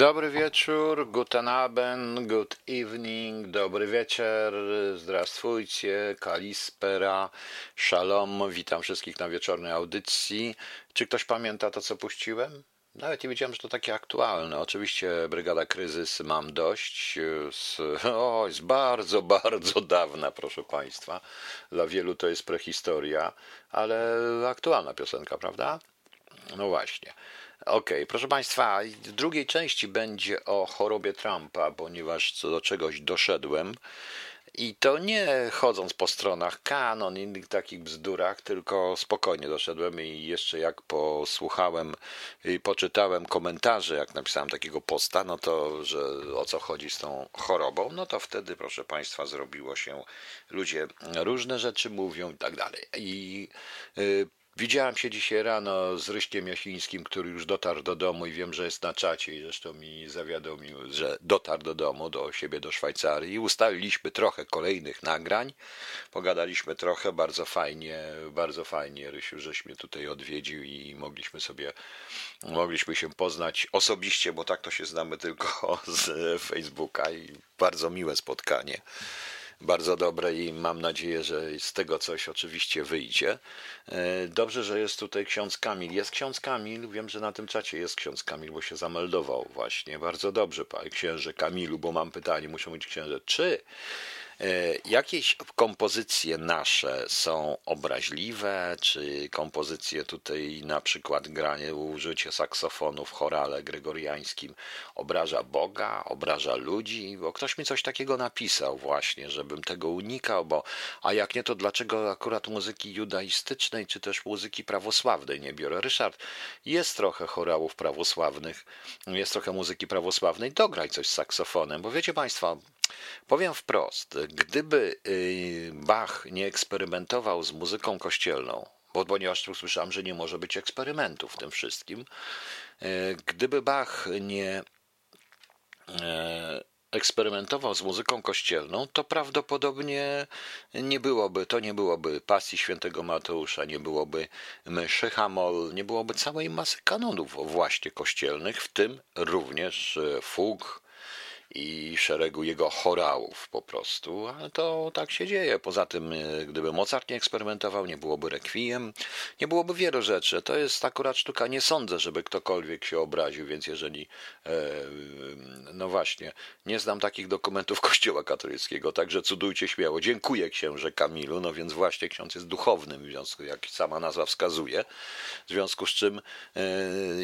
Dobry wieczór, guten Abend, good evening, dobry wieczór, zdrastwujcie, kalispera, shalom, witam wszystkich na wieczornej audycji. Czy ktoś pamięta to, co puściłem? Nawet nie wiedziałem, że to takie aktualne. Oczywiście Brygada Kryzys mam dość. Z, o, z bardzo, bardzo dawna, proszę Państwa. Dla wielu to jest prehistoria, ale aktualna piosenka, prawda? No właśnie. Okej, proszę Państwa, w drugiej części będzie o chorobie Trumpa, ponieważ co do czegoś doszedłem. I to nie chodząc po stronach kanon innych takich bzdurach, tylko spokojnie doszedłem i jeszcze jak posłuchałem i poczytałem komentarze, jak napisałem takiego posta, no to, że o co chodzi z tą chorobą, no to wtedy, proszę Państwa, zrobiło się, ludzie różne rzeczy mówią i tak dalej. I Widziałem się dzisiaj rano z Ryśkiem Jasińskim, który już dotarł do domu i wiem, że jest na czacie. I zresztą mi zawiadomił, że dotarł do domu, do siebie, do Szwajcarii. Ustaliliśmy trochę kolejnych nagrań, pogadaliśmy trochę, bardzo fajnie, bardzo fajnie, Rysiu, żeś mnie tutaj odwiedził i mogliśmy sobie, mogliśmy się poznać osobiście, bo tak to się znamy tylko z Facebooka i bardzo miłe spotkanie bardzo dobre i mam nadzieję, że z tego coś oczywiście wyjdzie. E, dobrze, że jest tutaj ksiądz Kamil. Jest ksiądz Kamil, wiem, że na tym czacie jest ksiądz Kamil, bo się zameldował właśnie. Bardzo dobrze, panie księże Kamilu, bo mam pytanie, muszę mieć księże, czy jakieś kompozycje nasze są obraźliwe, czy kompozycje tutaj na przykład granie, użycie saksofonu w chorale gregoriańskim obraża Boga, obraża ludzi? Bo ktoś mi coś takiego napisał właśnie, żebym tego unikał, bo a jak nie, to dlaczego akurat muzyki judaistycznej, czy też muzyki prawosławnej nie biorę? Ryszard, jest trochę chorałów prawosławnych, jest trochę muzyki prawosławnej, dograj coś z saksofonem, bo wiecie Państwo, Powiem wprost, gdyby y, Bach nie eksperymentował z muzyką kościelną, bo ponieważ słyszałem, że nie może być eksperymentów w tym wszystkim, y, gdyby Bach nie y, eksperymentował z muzyką kościelną, to prawdopodobnie nie byłoby, to nie byłoby pasji świętego Mateusza, nie byłoby mszy Hamol, nie byłoby całej masy kanonów właśnie kościelnych, w tym również fug, i szeregu jego chorałów po prostu, ale to tak się dzieje. Poza tym, e, gdyby Mozart nie eksperymentował, nie byłoby rekwiem, nie byłoby wielu rzeczy. To jest akurat sztuka, nie sądzę, żeby ktokolwiek się obraził, więc jeżeli, e, no właśnie, nie znam takich dokumentów Kościoła katolickiego, także cudujcie śmiało. Dziękuję księże Kamilu, no więc właśnie ksiądz jest duchownym, w związku, jak sama nazwa wskazuje, w związku z czym e,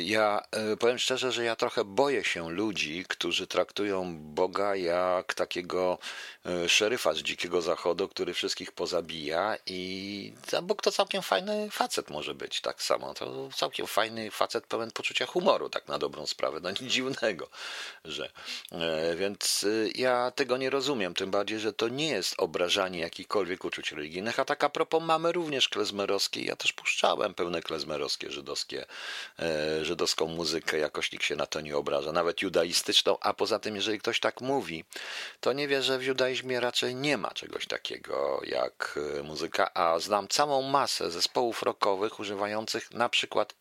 ja powiem szczerze, że ja trochę boję się ludzi, którzy traktują Boga jak takiego e, szeryfa z dzikiego zachodu, który wszystkich pozabija i Bóg to całkiem fajny facet może być tak samo. To całkiem fajny facet pełen poczucia humoru, tak na dobrą sprawę. No nic dziwnego, że. E, więc e, ja tego nie rozumiem, tym bardziej, że to nie jest obrażanie jakichkolwiek uczuć religijnych, a tak a propos mamy również klezmerowskie. Ja też puszczałem pełne klezmerowskie, żydowskie, żydowską muzykę, jakoś nikt się na to nie obraża, nawet judaistyczną, a poza tym, jeżeli ktoś tak mówi, to nie wie, że w judaizmie raczej nie ma czegoś takiego jak e, muzyka, a znam całą masę zespołów rockowych używających na przykład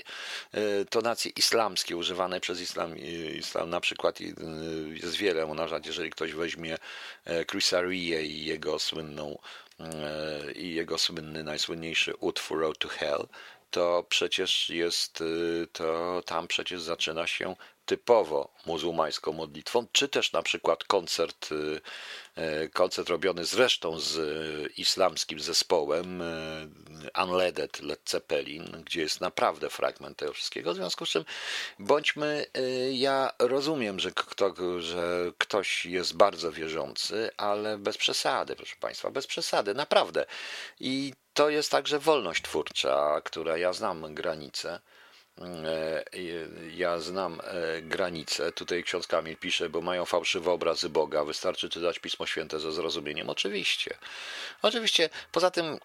e, tonacji islamskiej, używanej przez islam, islam na przykład jest wiele, nawet jeżeli ktoś weźmie e, Chris Aria i jego słynną i jego słynny, najsłynniejszy utwór Road to Hell, to przecież jest, to tam przecież zaczyna się typowo muzułmańską modlitwą, czy też na przykład koncert, y, y, koncert robiony zresztą z islamskim zespołem y, Unleaded Led Zeppelin, gdzie jest naprawdę fragment tego wszystkiego. W związku z czym bądźmy, ja rozumiem, że, kto, że ktoś jest bardzo wierzący, ale bez przesady, proszę Państwa, bez przesady, naprawdę. I to jest także wolność twórcza, która ja znam granice ja znam e, granice. Tutaj ksiądz Kamil pisze, bo mają fałszywe obrazy Boga. Wystarczy czytać Pismo Święte ze zrozumieniem. Oczywiście. Oczywiście. Poza tym e,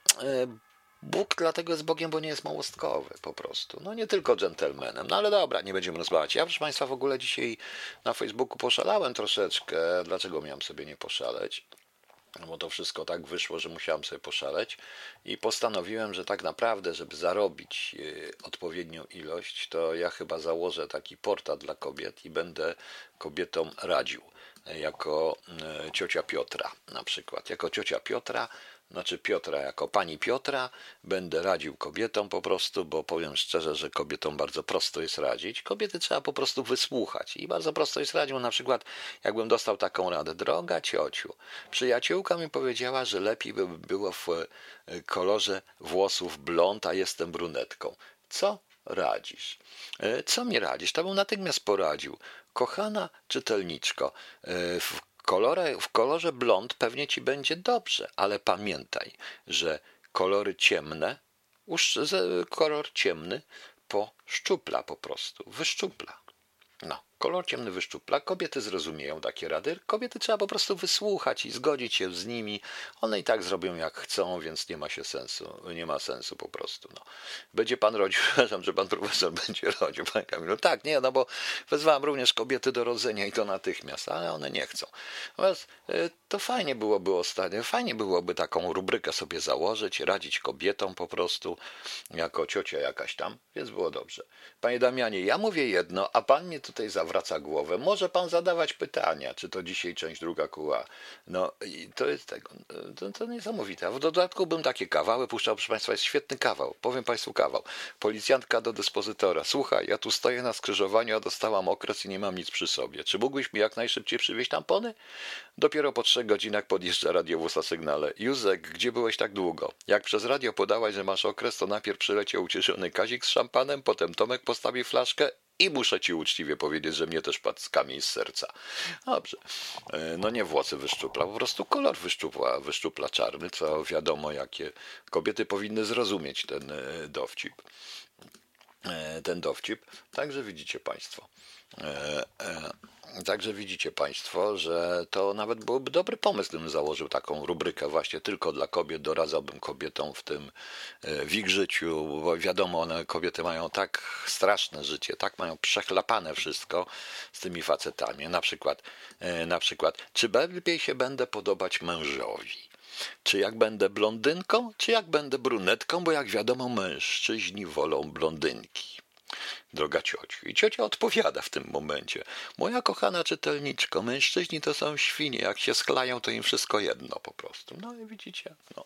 Bóg dlatego jest Bogiem, bo nie jest małostkowy po prostu. No nie tylko dżentelmenem. No ale dobra, nie będziemy rozmawiać. Ja, proszę Państwa, w ogóle dzisiaj na Facebooku poszalałem troszeczkę. Dlaczego miałem sobie nie poszaleć? Bo to wszystko tak wyszło, że musiałem sobie poszaleć i postanowiłem, że tak naprawdę, żeby zarobić y, odpowiednią ilość, to ja chyba założę taki portal dla kobiet i będę kobietom radził. y, Jako y, ciocia Piotra na przykład. Jako ciocia Piotra znaczy Piotra jako pani Piotra, będę radził kobietom po prostu, bo powiem szczerze, że kobietom bardzo prosto jest radzić. Kobiety trzeba po prostu wysłuchać i bardzo prosto jest radzić, na przykład jakbym dostał taką radę, droga ciociu, przyjaciółka mi powiedziała, że lepiej by było w e, kolorze włosów blond, a jestem brunetką. Co radzisz? E, Co mi radzisz? To bym natychmiast poradził. Kochana czytelniczko, e, w kolorze, w kolorze blond pewnie ci będzie dobrze, ale pamiętaj, że kolory ciemne, kolor ciemny poszczupla po prostu, wyszczupla. No, kolor ciemny wyszczupla. Kobiety zrozumieją takie rady. Kobiety trzeba po prostu wysłuchać i zgodzić się z nimi. One i tak zrobią jak chcą, więc nie ma się sensu. Nie ma sensu po prostu. No. Będzie pan rodził, przepraszam, że pan profesor będzie rodził, panie Kamilu. Tak, nie, no bo wezwałem również kobiety do rodzenia i to natychmiast, ale one nie chcą. Natomiast y, to fajnie byłoby ostatnio, fajnie byłoby taką rubrykę sobie założyć, radzić kobietom po prostu, jako ciocia jakaś tam, więc było dobrze. Panie Damianie, ja mówię jedno, a pan mnie tutaj zawraca głowę. Może pan zadawać pytania, czy to dzisiaj część druga kuła. No i to jest tego, to, to niesamowite. A w dodatku bym takie kawały puszczał, proszę państwa, jest świetny kawał. Powiem państwu kawał. Policjantka do dyspozytora. Słuchaj, ja tu stoję na skrzyżowaniu, a dostałam okres i nie mam nic przy sobie. Czy mógłbyś mi jak najszybciej przywieźć tampony? Dopiero po trzech godzinach podjeżdża radiowóz na sygnale. Józek, gdzie byłeś tak długo? Jak przez radio podałaś, że masz okres, to najpierw przyleciał ucieszony Kazik z szampanem, potem Tomek postawi flaszkę i muszę ci uczciwie powiedzieć, że mnie też padł kamień z serca. Dobrze. E, No nie włosy wyszczupla, po prostu kolor wyszczupla, wyszczupla czarny, co wiadomo, jakie kobiety powinny zrozumieć ten e, dowcip. E, Ten dowcip. Także widzicie Państwo. E, e, Także widzicie Państwo, że to nawet byłby dobry pomysł, gdybym założył taką rubrykę właśnie tylko dla kobiet. Doradzałbym kobietom w tym e, w ich życiu, bo wiadomo, one kobiety mają tak straszne życie, tak mają przechlapane wszystko z tymi facetami. Na przykład, na przykład, czy lepiej się będę podobać mężowi? Czy jak będę blondynką, czy jak będę brunetką, bo jak wiadomo, mężczyźni wolą blondynki. Droga ciociu. I ciocia odpowiada w tym momencie. Moja kochana czytelniczko, mężczyźni to są świnie. Jak się sklają, to im wszystko jedno po prostu. No i widzicie, no.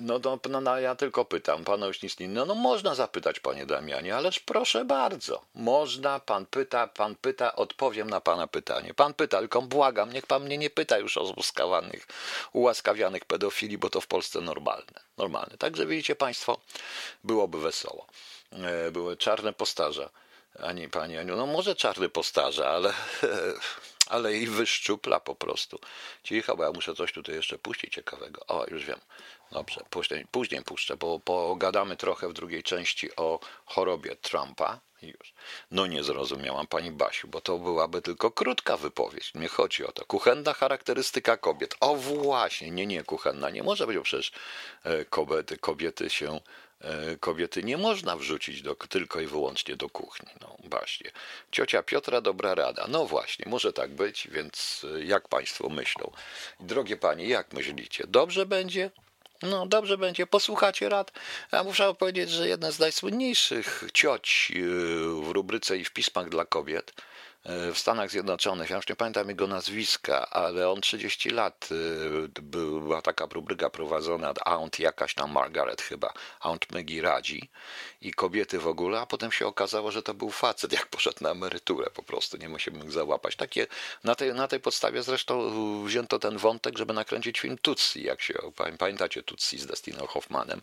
No, no, no, no ja tylko pytam, pana już nic nie... No, no można zapytać, panie Damianie, ależ proszę bardzo. Można, pan pyta, pan pyta, odpowiem na pana pytanie. Pan pyta, tylko błagam, niech pan mnie nie pyta już o uskawanych, ułaskawianych pedofili, bo to w Polsce normalne. Normalne. Także widzicie państwo, byłoby wesoło. E, Były czarne postarza. Ani pani Aniu, no może czarny postarza, ale, ale i wyszczupla po prostu. Cicho, bo ja muszę coś tutaj jeszcze puścić ciekawego. O, już wiem. Dobrze, później, później puszczę, bo pogadamy trochę w drugiej części o chorobie Trumpa. Już. No nie zrozumiałam pani Basiu, bo to byłaby tylko krótka wypowiedź. Nie chodzi o to. Kuchenna charakterystyka kobiet. O właśnie, nie, nie, kuchenna nie może być, bo przecież e, kobiety, kobiety się kobiety nie można wrzucić do, tylko i wyłącznie do kuchni. No właśnie. Ciocia Piotra, dobra rada. No właśnie, może tak być, więc e, jak państwo myślą? Drogie panie, jak myślicie? Dobrze będzie? No dobrze będzie, posłuchacie rad. Ja muszę powiedzieć, że jedna z najsłynniejszych cioć yy, w rubryce i w pismach dla kobiet w Stanach Zjednoczonych, ja już nie pamiętam jego nazwiska, ale on 30 lat yy, była taka rubryka prowadzona, Aunt jakaś tam Margaret chyba, Aunt Maggie radzi i kobiety w ogóle, a potem się okazało, że to był facet, jak poszedł na emeryturę po prostu, nie się mógł załapać. Takie, na, tej, na tej podstawie zresztą wzięto ten wątek, żeby nakręcić film Tutsi, jak się, pamię- pamiętacie Tutsi z Destiną Hoffmanem.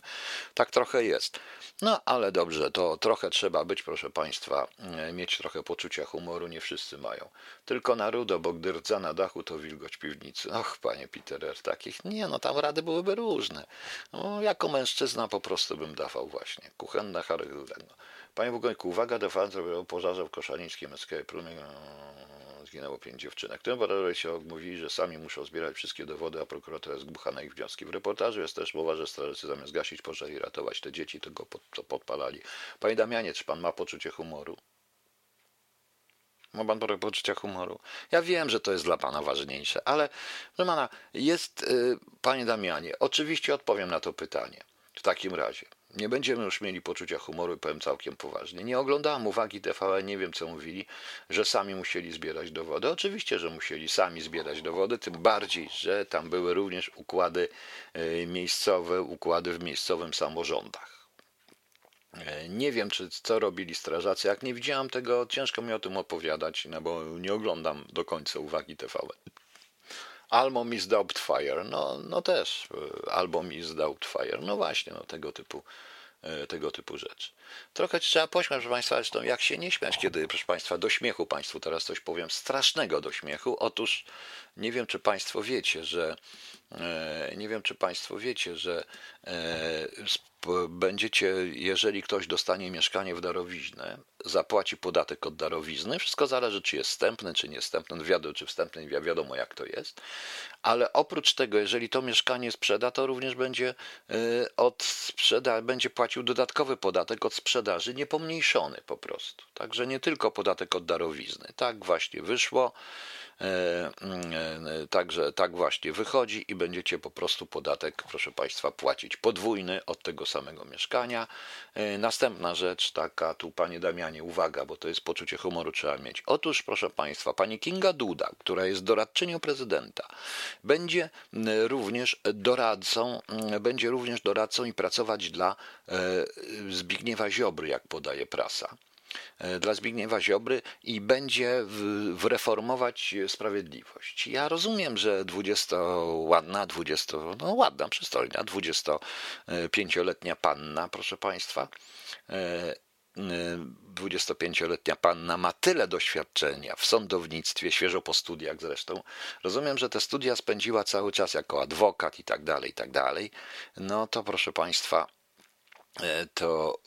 Tak trochę jest. No ale dobrze, to trochę trzeba być, proszę Państwa, e, mieć trochę poczucia humoru, nie wszyscy mają. Tylko na rudo, bo gdy rdza na dachu, to wilgoć piwnicy. Och, panie Peter, takich, nie no, tam rady byłyby różne. No, jako mężczyzna po prostu bym dawał właśnie. Kuchenna Panie Bogojku, uwaga, defense o pożarze w Koszalińskim Escape Roomie. no, Zginęło pięć dziewczynek. Tym bohaterowie się mówili, że sami muszą zbierać wszystkie dowody, a prokurator jest głucha na ich wnioski. W reportażu jest też mowa, że strażacy zamiast gasić pożar i ratować te dzieci, to go pod, to podpalali. Panie Damianie, czy pan ma poczucie humoru? Ma pan trochę poczucia humoru. Ja wiem, że to jest dla pana ważniejsze, ale proszę jest, y, panie Damianie, oczywiście odpowiem na to pytanie. W takim razie. Nie będziemy już mieli poczucia humoru powiem całkiem poważnie. Nie oglądałem uwagi TVN, nie wiem co mówili, że sami musieli zbierać dowody. Oczywiście, że musieli sami zbierać dowody, tym bardziej, że tam były również układy y, miejscowe, układy w miejscowym samorządach. E, nie wiem, czy co robili strażacy. Jak nie widziałam tego, ciężko mi o tym opowiadać, no bo nie oglądam do końca uwagi TVN. Album is Doubtfire, no, no też, e, album is Doubtfire, no właśnie, no tego typu, e, tego typu rzeczy. Trochę trzeba pośmiać, proszę Państwa, zresztą jak się nie śmiać, kiedy, proszę Państwa, do śmiechu Państwu teraz coś powiem, strasznego do śmiechu. Otóż nie wiem, czy Państwo wiecie, że nie wiem, czy Państwo wiecie, że będziecie, jeżeli ktoś dostanie mieszkanie w darowiznę, zapłaci podatek od darowizny. Wszystko zależy, czy jest wstępny, czy niewstępny. Wiadomo, czy wstępny, wiadomo jak to jest. Ale oprócz tego, jeżeli to mieszkanie sprzeda, to również będzie y, od sprzeda, będzie płacił dodatkowy podatek od sprzedaży, niepomniejszony po prostu. Także nie tylko podatek od darowizny. Tak właśnie wyszło. E, mm, e, także tak właśnie wychodzi i będziecie po prostu podatek, proszę Państwa, płacić podwójny od tego samego mieszkania. E, następna rzecz, taka tu Panie Damianie, uwaga, bo to jest poczucie humoru trzeba mieć. Otóż, proszę Państwa, Pani Kinga Duda, która jest doradczynią prezydenta, będzie również doradcą, będzie również doradcą i pracować dla Zbigniewa Ziobry, jak podaje prasa. E, dla Zbigniewa Ziobry i będzie wreformować sprawiedliwość. Ja rozumiem, że 20 ładna, 20, no ładna, przystojna, 25-letnia panna, proszę Państwa, 25-letnia e, panna ma tyle doświadczenia w sądownictwie, świeżo po studiach zresztą. Rozumiem, że te studia spędziła cały czas jako adwokat i tak dalej, i tak dalej. No to proszę Państwa, E, to,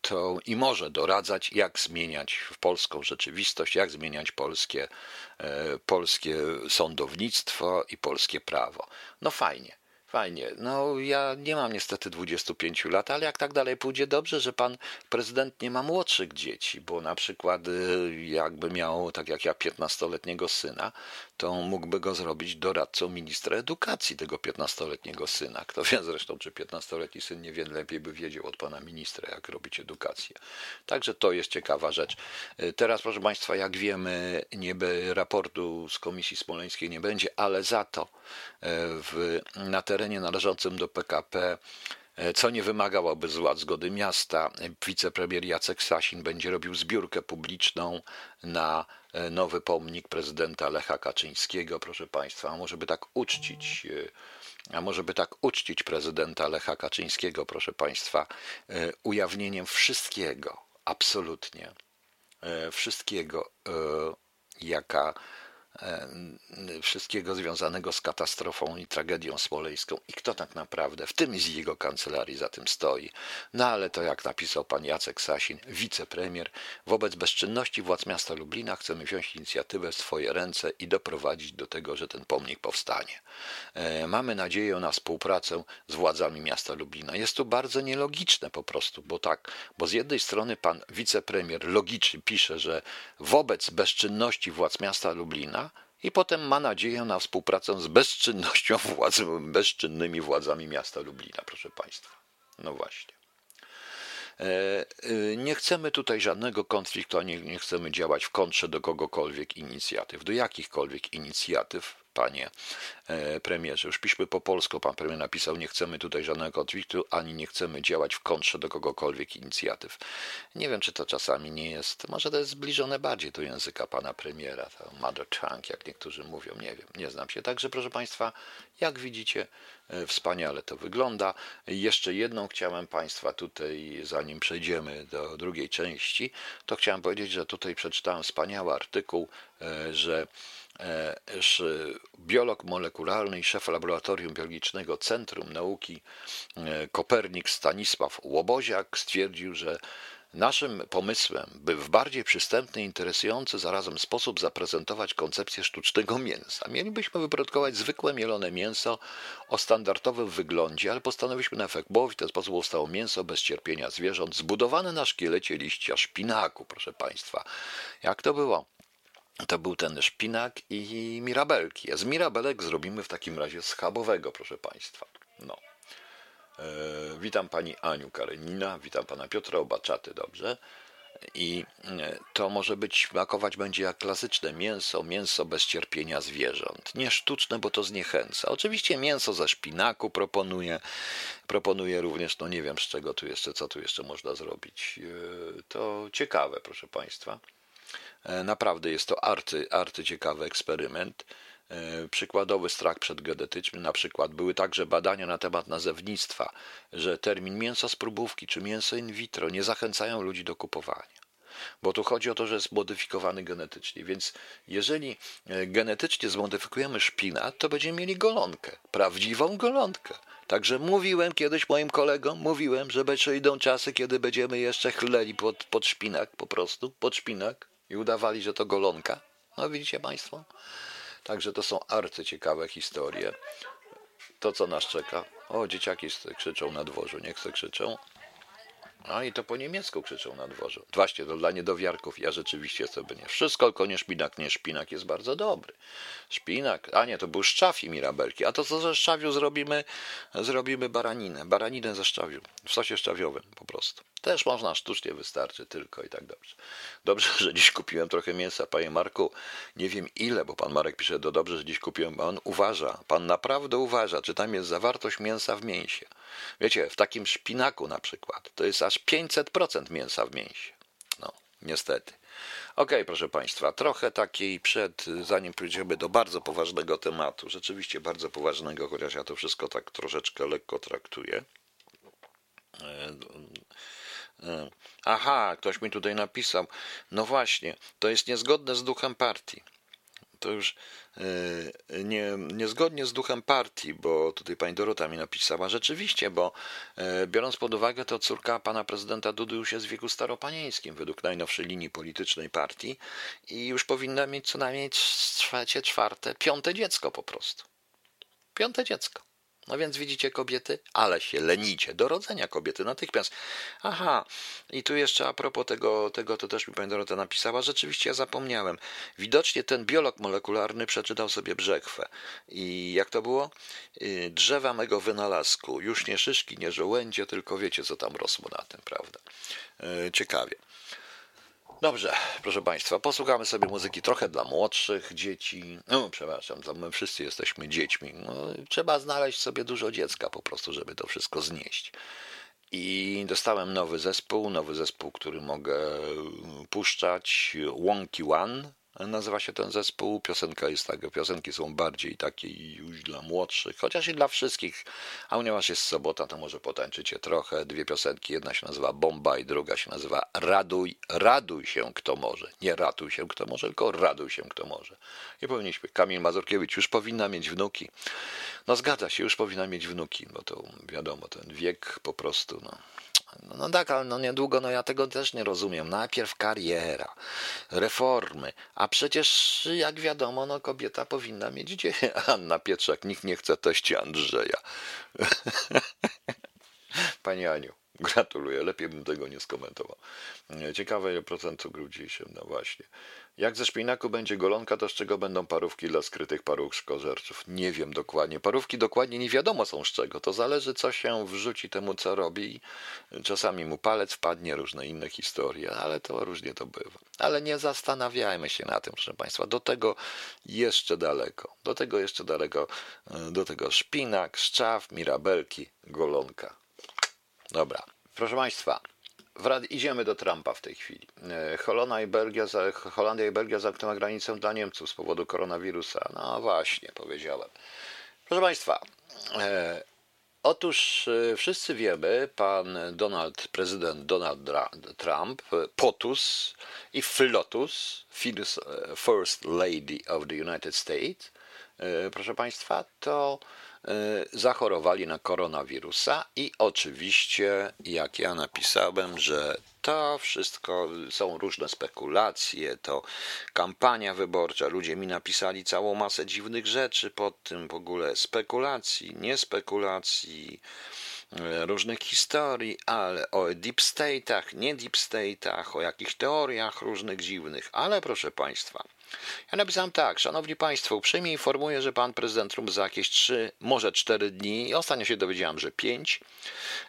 to i może doradzać, jak zmieniać polską rzeczywistość, jak zmieniać polskie, e, polskie sądownictwo i polskie prawo. No fajnie. Fajnie. No ja nie mam niestety 25 lat, ale jak tak dalej pójdzie, dobrze, że pan prezydent nie ma młodszych dzieci, bo na przykład y, jakby miał, tak jak ja, 15-letniego syna, to mógłby go zrobić doradcą ministra edukacji tego 15-letniego syna. Kto wie zresztą, czy 15-letni syn nie wie, lepiej by wiedział od pana ministra, jak robić edukację. Także to jest ciekawa rzecz. Y, teraz, proszę państwa, jak wiemy, niby raportu z Komisji Smoleńskiej nie będzie, ale za to y, w, na terenie należącym do PKP, e, co nie wymagałoby z zgody miasta. Wicepremier Jacek Sasin będzie robił zbiórkę publiczną na nowy pomnik prezydenta Lecha Kaczyńskiego, proszę Państwa, a może by tak uczcić e, a może by tak uczcić prezydenta Lecha Kaczyńskiego, proszę Państwa, ujawnieniem wszystkiego, absolutnie wszystkiego, jaka E, wszystkiego związanego z katastrofą i tragedią smoleńską i kto tak naprawdę, w tym z jego kancelarii za tym stoi. No ale to jak napisał pan Jacek Sasin, wicepremier, wobec bezczynności władz miasta Lublina chcemy wziąć inicjatywę w swoje ręce i doprowadzić do tego, że ten pomnik powstanie. E, mamy nadzieję na współpracę z władzami miasta Lublina. Jest to bardzo nielogiczne po prostu, bo tak, bo z jednej strony pan wicepremier logicznie pisze, że wobec bezczynności władz miasta Lublina i potem ma nadzieję na współpracę z bezczynnością władz, bezczynnymi władzami miasta Lublina, proszę Państwa. No właśnie. E, e, nie chcemy tutaj żadnego konfliktu, ani nie chcemy działać w kontrze do kogokolwiek inicjatyw, do jakichkolwiek inicjatyw, panie e, premierze. Już piszmy po polsku. Pan premier napisał, nie chcemy tutaj żadnego konfliktu, ani nie chcemy działać w kontrze do kogokolwiek inicjatyw. Nie wiem, czy to czasami nie jest, może to jest zbliżone bardziej do języka pana premiera, mother tongue, jak niektórzy mówią, nie wiem, nie znam się. Także, proszę państwa, jak widzicie, e, wspaniale to wygląda. Jeszcze jedną chciałem państwa tutaj, zanim przejdziemy do drugiej części, to chciałem powiedzieć, że tutaj przeczytałem wspaniały artykuł, e, że biolog molekularny i szef laboratorium biologicznego Centrum Nauki e, Kopernik Stanisław Łoboziak stwierdził, że Naszym pomysłem, by w bardziej przystępny i interesujący zarazem sposób zaprezentować koncepcję sztucznego mięsa, mielibyśmy wyprodukować zwykłe mielone mięso o standardowym wyglądzie, ale postanowiliśmy na efekt, bo w ten sposób powstało mięso bez cierpienia zwierząt, zbudowane na szkielecie liścia szpinaku, proszę Państwa. Jak to było? To był ten szpinak i mirabelki. Z mirabelek zrobimy w takim razie schabowego, proszę Państwa. No. E, witam Pani Aniu Karenina, witam Pana Piotra Obaczaty, dobrze. I e, to może być, smakować będzie jak klasyczne mięso, mięso bez cierpienia zwierząt. Nie sztuczne, bo to zniechęca. Oczywiście mięso ze szpinaku proponuję. Proponuję również, no nie wiem z czego tu jeszcze, co tu jeszcze można zrobić. E, to ciekawe, proszę Państwa. E, naprawdę jest to arty, arty ciekawy eksperyment. Przykładowy strach przed genetycznym, na przykład były także badania na temat nazewnictwa, że termin mięso z próbówki czy mięso in vitro nie zachęcają ludzi do kupowania. Bo tu chodzi o to, że jest modyfikowany genetycznie, więc jeżeli e, genetycznie zmodyfikujemy szpinat, to będziemy mieli golonkę, prawdziwą golonkę. Także mówiłem kiedyś moim kolegom, mówiłem, że idą czasy, kiedy będziemy jeszcze chleli pod, pod szpinak po prostu, pod szpinak i udawali, że to golonka. No widzicie Państwo? Także to są arcyciekawe historie. To, co nas czeka. O, dzieciaki krzyczą na dworzu, niech se krzyczą. No i to po niemiecku krzyczą na dworze. Właśnie, to dla niedowiarków. Ja rzeczywiście sobie nie. Wszystko, tylko nie szpinak. Nie, szpinak jest bardzo dobry. Szpinak, a nie, to był szczaw i mirabelki. A to co ze szczawiu zrobimy? Zrobimy baraninę. Baraninę ze szczawiu. W sosie szczawiowym po prostu. Też można sztucznie, wystarczy tylko i tak dobrze. Dobrze, że dziś kupiłem trochę mięsa, panie Marku. Nie wiem ile, bo pan Marek pisze, to dobrze, że dziś kupiłem. Pan uważa, pan naprawdę uważa, czy tam jest zawartość mięsa w mięsie. Wiecie, w takim szpinaku na przykład, to jest aż 500% mięsa w mięsie. No, niestety. Ok, proszę Państwa, trochę takiej przed, zanim przejdziemy do bardzo poważnego tematu, rzeczywiście bardzo poważnego, chociaż ja to wszystko tak troszeczkę lekko traktuję. E, aha, ktoś mi tutaj napisał. No właśnie, to jest niezgodne z duchem partii to już e, nie, niezgodnie z duchem partii, bo tutaj pani Dorota mi napisała, rzeczywiście, bo e, biorąc pod uwagę to córka pana prezydenta Dudy już jest w wieku staropanieńskim według najnowszej linii politycznej partii i już powinna mieć co najmniej trzecie, czwarte, piąte dziecko po prostu. Piąte dziecko. No więc widzicie kobiety, ale się lenicie do rodzenia kobiety natychmiast. Aha, i tu jeszcze a propos tego, tego to też mi pani Dorota napisała, rzeczywiście ja zapomniałem. Widocznie ten biolog molekularny przeczytał sobie brzechwę. I jak to było? Y, drzewa mego wynalazku, już nie szyszki, nie żołędzie, tylko wiecie co tam rosło na tym, prawda? Y, ciekawie. Dobrze, proszę Państwa, posłuchamy sobie muzyki trochę dla młodszych dzieci. No, przepraszam, my wszyscy jesteśmy dziećmi. No, trzeba znaleźć sobie dużo dziecka po prostu, żeby to wszystko znieść. I dostałem nowy zespół, nowy zespół, który mogę puszczać, Wonky One nazywa się ten zespół. Piosenka jest taka, piosenki są bardziej takie już dla młodszych, chociaż i dla wszystkich. A ponieważ jest sobota, to może potańczycie trochę. Dwie piosenki, jedna się nazywa Bomba i druga się nazywa Raduj, raduj się kto może. Nie ratuj się kto może, tylko raduj się kto może. I powinniśmy, Kamil Mazurkiewicz już powinna mieć wnuki. No zgadza się, już powinna mieć wnuki, bo to wiadomo, ten wiek po prostu, no no, no tak, ale no niedługo, no ja tego też nie rozumiem. Najpierw kariera, reformy, a przecież jak wiadomo, no kobieta powinna mieć dzieci. Anna Pietrzak, nikt nie chce teści Andrzeja. Pani Aniu, gratuluję, lepiej bym tego nie skomentował. Ciekawe ile procent cukru dzisiejszym, no właśnie. Jak ze szpinaku będzie golonka, to z czego będą parówki dla skrytych paruszkożerców? Nie wiem dokładnie. Parówki dokładnie nie wiadomo są z czego. To zależy, co się wrzuci temu, co robi. Czasami mu palec wpadnie, różne inne historie, ale to różnie to bywa. Ale nie zastanawiajmy się na tym, proszę Państwa. Do tego jeszcze daleko. Do tego jeszcze daleko. Do tego szpinak, szczaw, mirabelki, golonka. Dobra. Proszę Państwa, idziemy do Trumpa w tej chwili. E, Holandia i Belgia, Holandia i Belgia zamknęła granicę dla Niemców z powodu koronawirusa. No właśnie, powiedziałem. Proszę Państwa, e, otóż e, wszyscy wiemy, pan Donald, prezydent Donald Trump, POTUS i FLOTUS, First Lady of the United States, proszę Państwa, to zachorowali na koronawirusa i oczywiście, jak ja napisałem, że to wszystko są różne spekulacje, to kampania wyborcza. Ludzie mi napisali całą masę dziwnych rzeczy pod tym w ogóle spekulacji, nie spekulacji, y, różnych historii, ale o deep state'ach, nie deep state'ach, o jakichś teoriach różnych dziwnych, ale proszę Państwa, Ja napisałem tak, szanowni państwo, uprzejmie informuję, że pan prezydent Trump za jakieś 3, może 4 dni, ostatnio się dowiedziałem, że 5,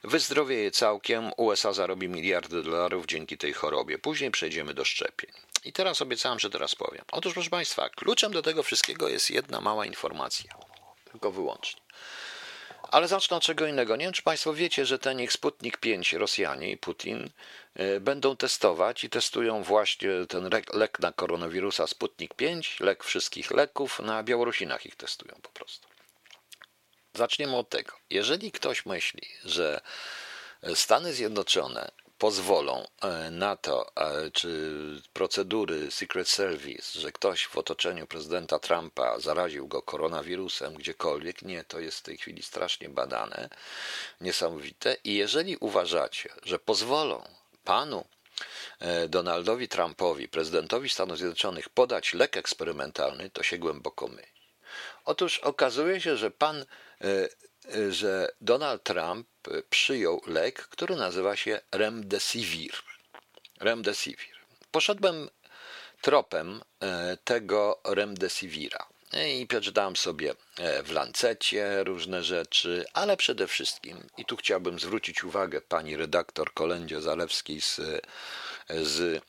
wyzdrowieje całkiem, USA zarobi miliardy dolarów dzięki tej chorobie. Później przejdziemy do szczepień. I teraz obiecałem, że teraz powiem. Otóż, proszę państwa, kluczem do tego wszystkiego jest jedna mała informacja, tylko wyłącznie. Ale zacznę od czego innego. Nie wiem, czy Państwo wiecie, że ten ich Sputnik 5 Rosjanie i Putin e, będą testować i testują właśnie ten lek na koronawirusa Sputnik 5, lek wszystkich leków, na Białorusinach ich testują po prostu. Zaczniemy od tego. Jeżeli ktoś myśli, że Stany Zjednoczone pozwolą e, na to, e, czy procedury Secret Service, że ktoś w otoczeniu prezydenta Trumpa zaraził go koronawirusem gdziekolwiek, nie, to jest w tej chwili strasznie badane, niesamowite. I jeżeli uważacie, że pozwolą panu e, Donaldowi Trumpowi, prezydentowi Stanów Zjednoczonych, podać lek eksperymentalny, to się głęboko myli. Otóż okazuje się, że pan że Donald Trump przyjął lek, który nazywa się Remdesivir. Remdesivir. Poszedłem tropem e, tego Remdesivira. I przeczytałem sobie e, w Lancecie różne rzeczy, ale przede wszystkim, i tu chciałbym zwrócić uwagę pani redaktor Kolendzie Zalewskiej z, z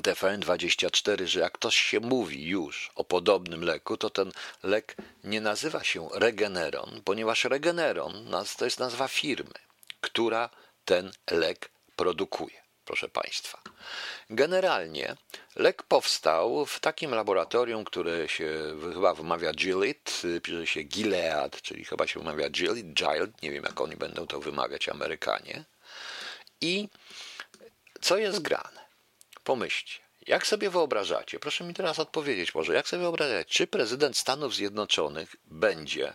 TVN24, że jak ktoś się mówi już o podobnym leku, to ten lek nie nazywa się Regeneron, ponieważ Regeneron to jest nazwa firmy, która ten lek produkuje. Proszę Państwa. Generalnie lek powstał w takim laboratorium, które się chyba wymawia Gilead, pisze się Gilead, czyli chyba się wymawia Gilead, Gilead, nie wiem jak oni będą to wymawiać Amerykanie. I co jest grane? Pomyślcie, jak sobie wyobrażacie, proszę mi teraz odpowiedzieć może, jak sobie wyobrażacie, czy prezydent Stanów Zjednoczonych będzie,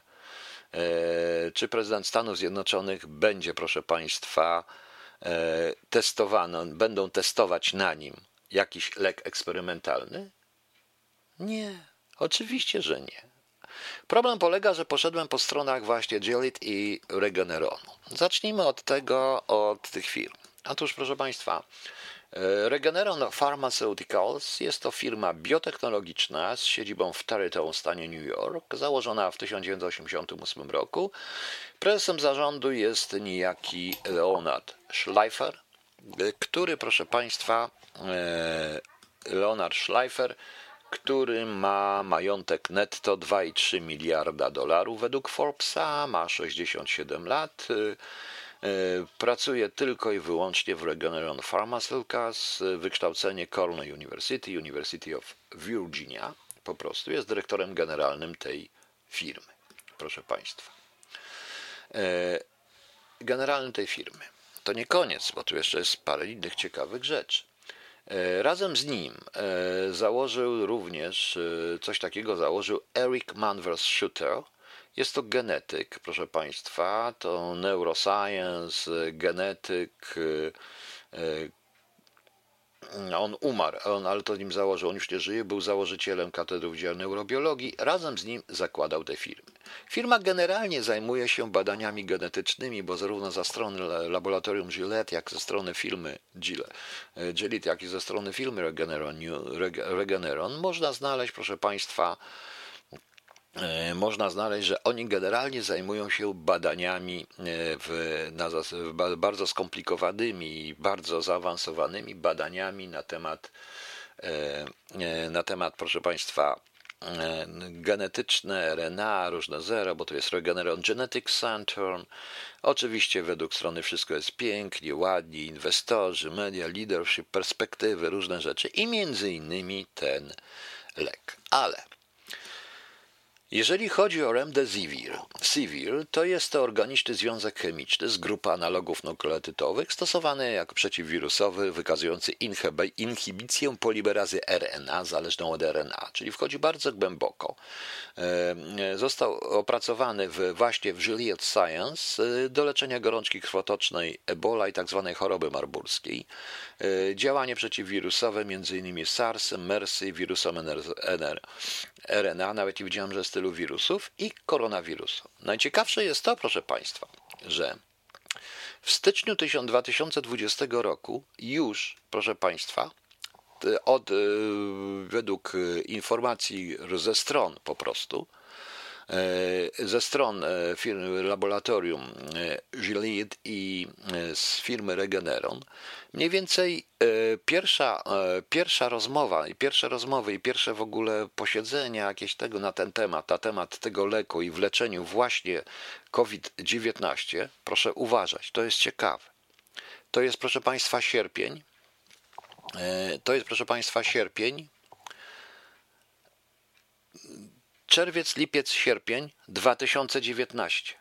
e, czy prezydent Stanów Zjednoczonych będzie, proszę Państwa, e, testowany, będą testować na nim jakiś lek eksperymentalny? Nie, oczywiście, że nie. Problem polega, że poszedłem po stronach właśnie Gilead i Regeneronu. Zacznijmy od tego, od tych firm. Otóż, proszę Państwa, Regeneron Pharmaceuticals jest to firma biotechnologiczna z siedzibą w Tarrytown, stanie New York, założona w 1988 roku. Prezesem zarządu jest niejaki Leonard Schleifer, który, proszę Państwa, e, Leonard Schleifer, który ma majątek netto 2,3 miliarda dolarów według Forbesa, ma 67 lat. E, pracuje tylko i wyłącznie w Regeneron Pharmaceuticals, wykształcenie Cornell University, University of Virginia. Po prostu jest dyrektorem generalnym tej firmy. Proszę Państwa. E, generalnym tej firmy. To nie koniec, bo tu jeszcze jest parę innych ciekawych rzeczy. E, razem z nim założył również coś takiego, założył Eric Manvers Shooter, jest to genetyk, proszę Państwa, to neuroscience, genetyk. E, e, on umarł, on, ale to nim założył, on już nie żyje, był założycielem Katedry Wydziału Neurobiologii, razem z nim zakładał te firmy. Firma generalnie zajmuje się badaniami genetycznymi, bo zarówno za strony laboratorium Gillette, jak ze strony firmy e, Gillette, jak i ze strony firmy Regeneron, Regeneron można znaleźć, proszę Państwa, E, można znaleźć, że oni generalnie zajmują się badaniami e, w, na, w bardzo skomplikowanymi i bardzo zaawansowanymi badaniami na temat, e, na temat, proszę Państwa, genetyczne, RNA, różne zero, bo to jest Regeneron Genetics Center. Oczywiście według strony wszystko jest pięknie, ładnie, inwestorzy, media, leadership, perspektywy, różne rzeczy i między innymi ten lek. Ale jeżeli chodzi o remdesivir, Sivir to jest to organiczny związek chemiczny z grupy analogów nukleotydowych stosowany jako przeciwwirusowy, wykazujący inhibicję polimerazy RNA zależną od RNA, czyli wchodzi bardzo głęboko. E, został opracowany w, właśnie w Gilead Science e, do leczenia gorączki krwotocznej Ebola i tzw. Tak choroby marburskiej. E, działanie przeciwwirusowe, m.in. SARS, MERS, wirusem NR, RNA, nawet i widziałem, że z wirusów i koronawirusu. Najciekawsze jest to, proszę Państwa, że w styczniu 2020 roku już, proszę Państwa, od, według informacji ze stron po prostu, ze stron firmy laboratorium Gilead i z firmy Regeneron, mniej więcej pierwsza, pierwsza rozmowa i pierwsze rozmowy i pierwsze w ogóle posiedzenia jakieś tego na ten temat, na temat tego leku i w leczeniu właśnie COVID-19, proszę uważać, to jest ciekawe. To jest, proszę Państwa, sierpień. To jest, proszę Państwa, sierpień. Czerwiec, lipiec, sierpień 2019.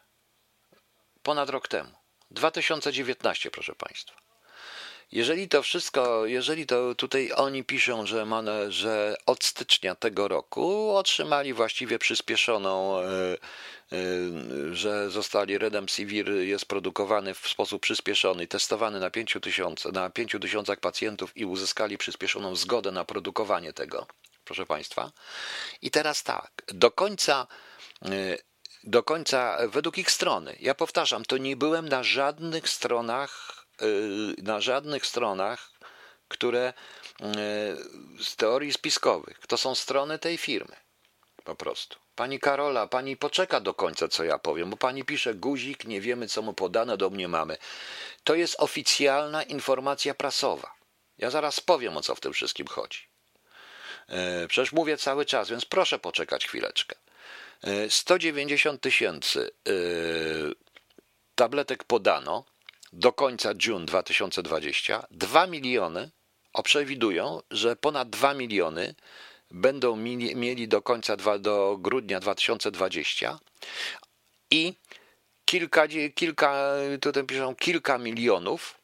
Ponad rok temu. 2019, proszę Państwa. Jeżeli to wszystko, jeżeli to tutaj oni piszą, że, że od stycznia tego roku otrzymali właściwie przyspieszoną, e, e, że zostali Redemsivir jest produkowany w sposób przyspieszony, testowany na 5 tysiącach, na 5 tysiącach pacjentów i uzyskali przyspieszoną zgodę na produkowanie tego, proszę Państwa. I teraz tak, do końca e, do końca, według ich strony, ja powtarzam, to nie byłem na żadnych stronach Y, na żadnych stronach, które y, z teorii spiskowych, to są strony tej firmy. Po prostu. Pani Karola, pani poczeka do końca, co ja powiem, bo pani pisze guzik, nie wiemy, co mu podano, do mnie mamy. To jest oficjalna informacja prasowa. Ja zaraz powiem, o co w tym wszystkim chodzi. Y, przecież mówię cały czas, więc proszę poczekać chwileczkę. 190 tysięcy tabletek podano, do końca June 2020 2 miliony, przewidują, że ponad 2 miliony będą mieli do końca do grudnia 2020 i kilka, kilka tutaj piszą kilka milionów,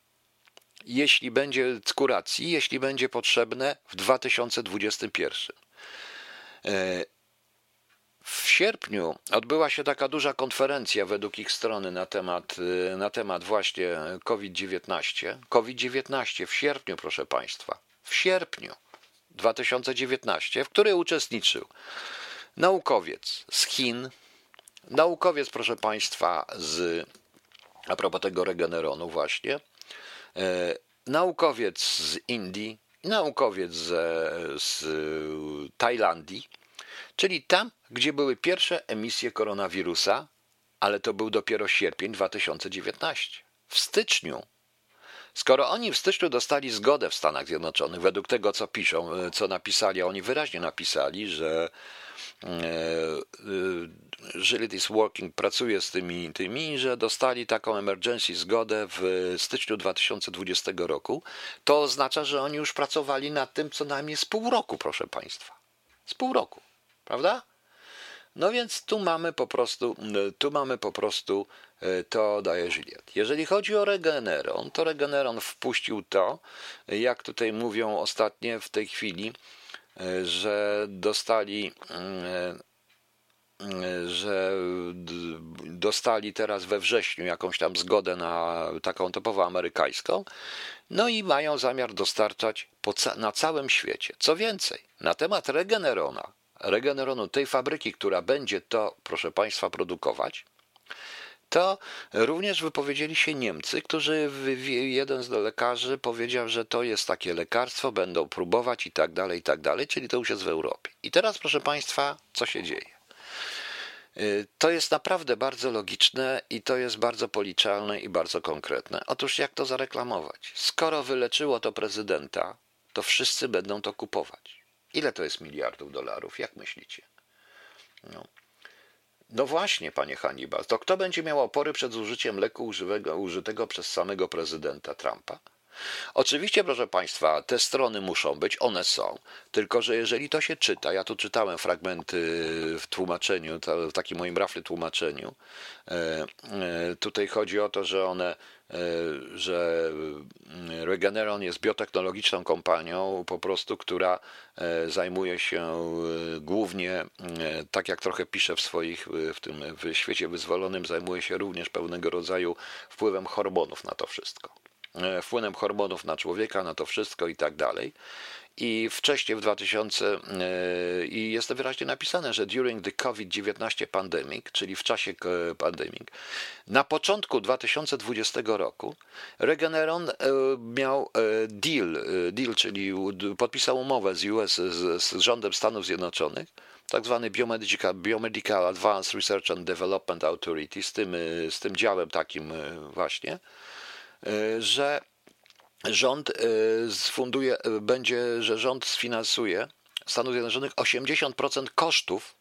jeśli będzie kuracji, jeśli będzie potrzebne w 2021. W sierpniu odbyła się taka duża konferencja według ich strony na temat, y, na temat właśnie COVID-19. COVID-19 w sierpniu, proszę Państwa, w sierpniu 2019, w której uczestniczył naukowiec z Chin, naukowiec, proszę Państwa, z a propos tego Regeneronu właśnie, e, naukowiec z Indii, naukowiec z, z Tajlandii, czyli tam, gdzie były pierwsze emisje koronawirusa, ale to był dopiero sierpień 2019. W styczniu, skoro oni w styczniu dostali zgodę w Stanach Zjednoczonych, według tego, co piszą, e, co napisali, oni wyraźnie napisali, że że It is Working pracuje z tymi, tymi, że dostali taką emergency zgodę w styczniu 2020 roku, to oznacza, że oni już pracowali nad tym co najmniej z pół roku, proszę Państwa. Z pół roku. Prawda? No więc tu mamy po prostu, tu mamy po prostu e, to daje Juliet. Jeżeli chodzi o Regeneron, to Regeneron wpuścił to, jak tutaj mówią ostatnie w tej chwili, e, że dostali e, że dostali teraz we wrześniu jakąś tam zgodę na taką typowo amerykańską, no i mają zamiar dostarczać na całym świecie. Co więcej, na temat Regenerona, Regeneronu, tej fabryki, która będzie to, proszę Państwa, produkować, to również wypowiedzieli się Niemcy, którzy jeden z lekarzy powiedział, że to jest takie lekarstwo, będą próbować i tak dalej, i tak dalej, czyli to już jest w Europie. I teraz, proszę Państwa, co się dzieje? Y, to jest naprawdę bardzo logiczne i to jest bardzo policzalne i bardzo konkretne. Otóż jak to zareklamować? Skoro wyleczyło to prezydenta, to wszyscy będą to kupować. Ile to jest miliardów dolarów? Jak myślicie? No. No właśnie, panie Hannibal, to kto będzie miał opory przed zużyciem leku używego, użytego przez samego prezydenta Trumpa? Oczywiście, proszę Państwa, te strony muszą być, one są, tylko że jeżeli to się czyta, ja tu czytałem fragmenty w tłumaczeniu, w takim moim rafle tłumaczeniu, e, e, tutaj chodzi o to, że one że mm, Regeneron jest biotechnologiczną kompanią po prostu, która e, zajmuje się e, głównie, tak jak trochę pisze w swoich, w tym w świecie wyzwolonym, zajmuje się również pewnego rodzaju wpływem hormonów na to wszystko. Wpływem hormonów na człowieka, na to wszystko i tak dalej. I wcześniej w 2000 i jest to wyraźnie napisane, że during the COVID-19 pandemic, czyli w czasie pandemii, na początku 2020 roku Regeneron miał deal, deal, czyli podpisał umowę z US, z, z rządem Stanów Zjednoczonych, tak zwany Biomedical, Biomedical Advanced Research and Development Authority, z tym, z tym działem takim właśnie, że rząd sfunduje, będzie, że rząd sfinansuje Stanów Zjednoczonych 80% kosztów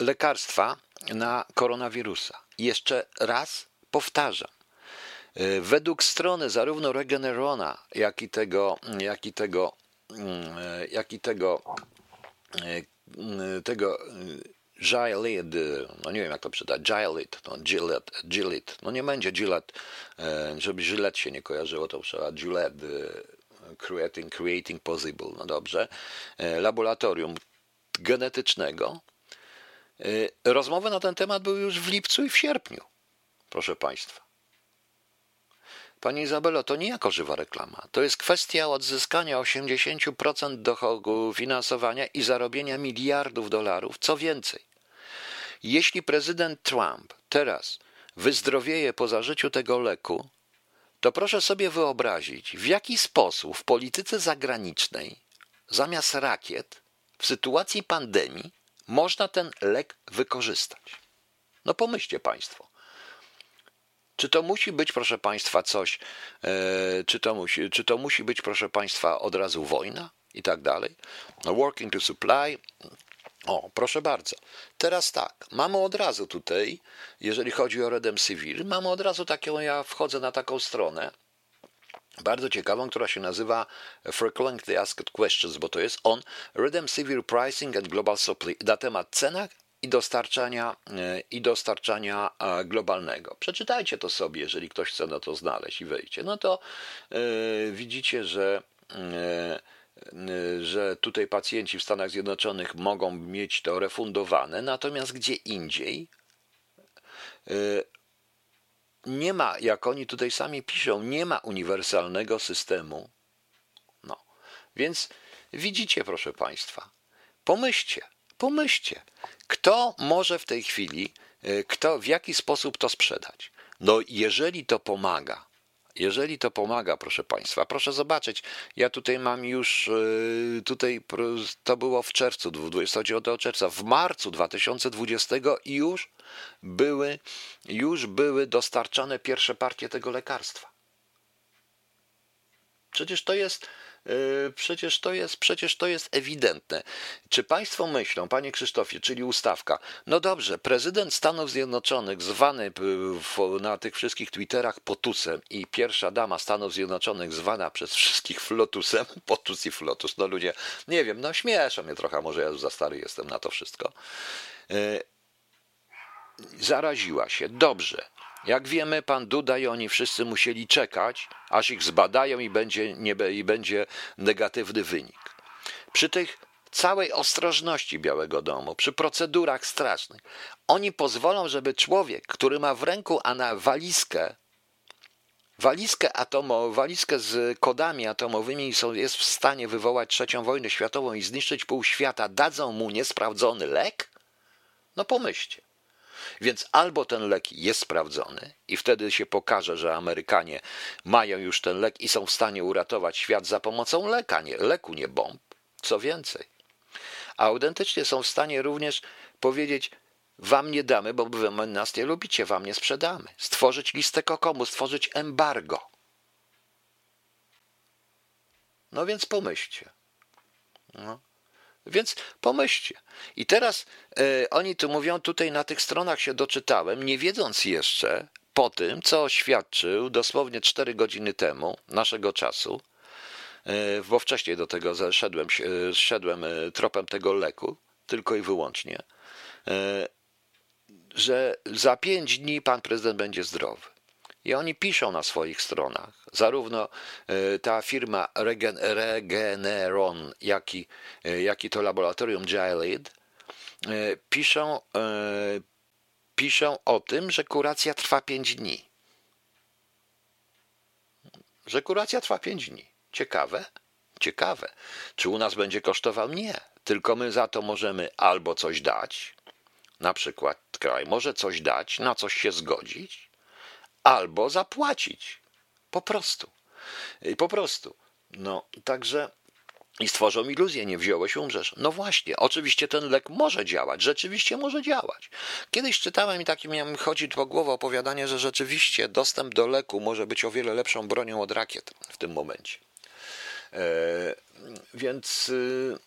lekarstwa na koronawirusa. Jeszcze raz powtarzam. Według strony zarówno Regenerona, jak i tego, jak i tego, jak i tego, tego Gilead, no nie wiem jak to przeczytać, Gilead, no Gillette, Gillette, no nie będzie Gillette, żeby Gillette się nie kojarzyło, to trzeba Gillette, creating, creating possible, no dobrze, laboratorium genetycznego. Rozmowy na ten temat były już w lipcu i w sierpniu, proszę Państwa. Pani Izabelo, to nie jako żywa reklama. To jest kwestia odzyskania 80% dochodu finansowania i zarobienia miliardów dolarów. Co więcej, jeśli prezydent Trump teraz wyzdrowieje po zażyciu tego leku, to proszę sobie wyobrazić, w jaki sposób w polityce zagranicznej zamiast rakiet w sytuacji pandemii można ten lek wykorzystać. No pomyślcie Państwo. Czy to musi być, proszę Państwa, coś, e, czy, to musi, czy to musi być, proszę Państwa, od razu wojna i tak dalej? No, working to supply. O, proszę bardzo. Teraz tak, mamy od razu tutaj, jeżeli chodzi o Redem Civil, mamy od razu taką, ja wchodzę na taką stronę, bardzo ciekawą, która się nazywa Frequently Asked Questions, bo to jest on Redem Civil Pricing and Global Supply na temat cenach i dostarczania, i dostarczania globalnego. Przeczytajcie to sobie, jeżeli ktoś chce na to znaleźć i wejdzie. No to yy, widzicie, że yy, że tutaj pacjenci w Stanach Zjednoczonych mogą mieć to refundowane, natomiast gdzie indziej nie ma, jak oni tutaj sami piszą, nie ma uniwersalnego systemu. No, więc widzicie, proszę Państwa, pomyślcie, pomyślcie, kto może w tej chwili, e, kto, w jaki sposób to sprzedać? No, jeżeli to pomaga, jeżeli to pomaga, proszę Państwa, proszę zobaczyć, ja tutaj mam już, e, tutaj to było w czerwcu, 29 czerwca, w marcu 2020 już były, już były dostarczane pierwsze partie tego lekarstwa. Przecież to jest, Y, przecież to jest, przecież to jest ewidentne. Czy państwo myślą, panie Krzysztofie, czyli ustawka, no dobrze, prezydent Stanów Zjednoczonych, zwany na tych wszystkich Twitterach Potusem i pierwsza dama Stanów Zjednoczonych zwana przez wszystkich Flotusem, Potus i Flotus, no ludzie, nie wiem, no śmieszą mnie trochę, może ja już za stary jestem na to wszystko, y, zaraziła się. Dobrze, jak wiemy, pan Duda i oni wszyscy musieli czekać, aż ich zbadają i będzie, nie, i będzie negatywny wynik. Przy tych całej ostrożności Białego Domu, przy procedurach strasznych, oni pozwolą, żeby człowiek, który ma w ręku ana walizkę, walizkę atomową, walizkę z kodami atomowymi są, jest w stanie wywołać trzecią wojnę światową i zniszczyć pół świata, dadzą mu niesprawdzony lek? No pomyślcie. Więc albo ten lek jest sprawdzony i wtedy się pokaże, że Amerykanie mają już ten lek i są w stanie uratować świat za pomocą leka, nie, leku, nie bomb. Co więcej, autentycznie są w stanie również powiedzieć, wam nie damy, bo wy nas nie lubicie, wam nie sprzedamy. Stworzyć listę kokomu, stworzyć embargo. No więc pomyślcie. No. Więc pomyślcie. I teraz e, oni tu mówią, tutaj na tych stronach się doczytałem, nie wiedząc jeszcze po tym, co oświadczył dosłownie 4 godziny temu naszego czasu, e, bo wcześniej do tego szedłem e, tropem tego leku, tylko i wyłącznie, że za 5 dni pan prezydent będzie zdrowy. I oni piszą na swoich stronach, zarówno e, ta firma Regen, Regeneron, jak i, e, jak i to laboratorium Gilead, e, piszą, piszą o tym, że kuracja trwa 5 dni. Że kuracja trwa 5 dni. Ciekawe? Ciekawe. Czy u nas będzie kosztował? Nie. Tylko my za to możemy albo coś dać, na przykład kraj może coś dać, na coś się zgodzić, albo zapłacić. Po prostu. Po prostu. No, także i stworzą iluzję, nie wziąłeś, umrzesz. No właśnie, oczywiście ten lek może działać, rzeczywiście może działać. Kiedyś czytałem i taki miałem chodzić po głowie opowiadanie, że rzeczywiście dostęp do leku może być o wiele lepszą bronią od rakiet w tym momencie. E, więc y,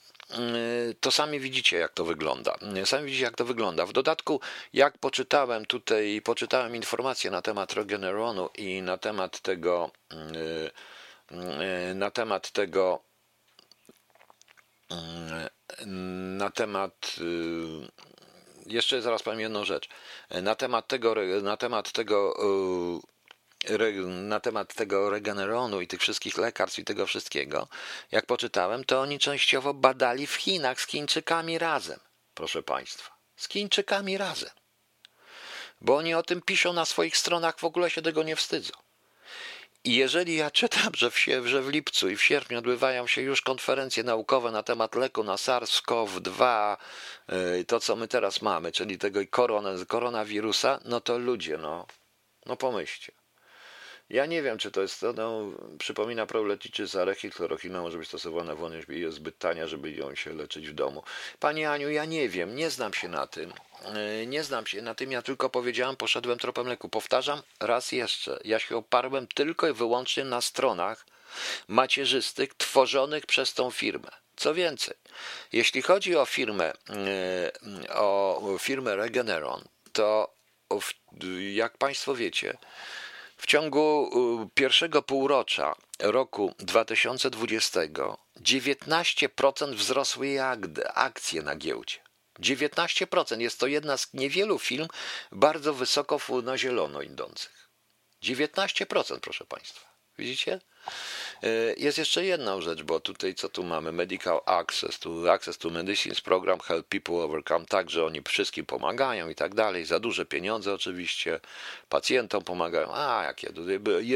to sami widzicie, jak to wygląda. Sami widzicie, jak to wygląda. W dodatku, jak poczytałem tutaj, poczytałem informacje na temat Regeneronu i na temat tego, y, na temat tego, na temat jeszcze zaraz powiem jedną rzecz. Na temat tego, na temat tego na temat tego Regeneronu i tych wszystkich lekarstw i tego wszystkiego, jak poczytałem, to oni częściowo badali w Chinach z Chińczykami razem, proszę Państwa. Z Chińczykami razem. Bo oni o tym piszą na swoich stronach, w ogóle się tego nie wstydzą. I jeżeli ja czytam, że w, że w lipcu i w sierpniu odbywają się już konferencje naukowe na temat leku na SARS-CoV-2, y, to co my teraz mamy, czyli tego koronawirusa, no to ludzie, no, no pomyślcie. Ja nie wiem, czy to jest, no, przypomina proletniczy z arechil, chlorochina może być stosowana w i jest zbyt tania, żeby ją się leczyć w domu. Pani Aniu, ja nie wiem, nie znam się na tym. E, nie znam się na tym, ja tylko powiedziałam, poszedłem tropem leku. Powtarzam raz jeszcze, ja się oparłem tylko i wyłącznie na stronach macierzystych tworzonych przez tą firmę. Co więcej, jeśli chodzi o firmę, e, o firmę Regeneron, to jak Państwo wiecie, w ciągu pierwszego półrocza roku 2020 19% wzrosły akcje na giełdzie. 19% jest to jedna z niewielu firm bardzo wysoko na zielono idących. 19%, proszę Państwa. Widzicie? E, jest jeszcze jedna rzecz, bo tutaj co tu mamy? Medical Access, to Access to Medicines Program Help People Overcome, tak, że oni wszystkim pomagają i tak dalej, za duże pieniądze oczywiście, pacjentom pomagają, a jakie,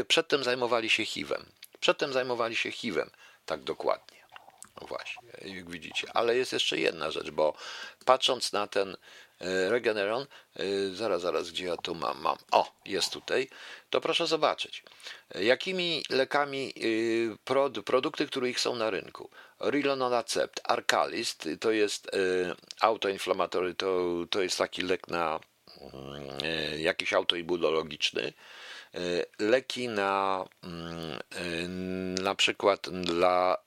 przedtem zajmowali się HIV-em, przedtem zajmowali się HIV-em, tak dokładnie. Właśnie, jak widzicie. Ale jest jeszcze jedna rzecz, bo patrząc na ten Regeneron, e, zaraz, zaraz, gdzie ja tu mam, mam, o, jest tutaj, to proszę zobaczyć, jakimi lekami e, produkty, które ich są na rynku. Rilononacept, Arcalist, to jest autoinflamatory, to, to jest taki lek na mm, jakiś autoimmunologiczny, leki na mm, na przykład dla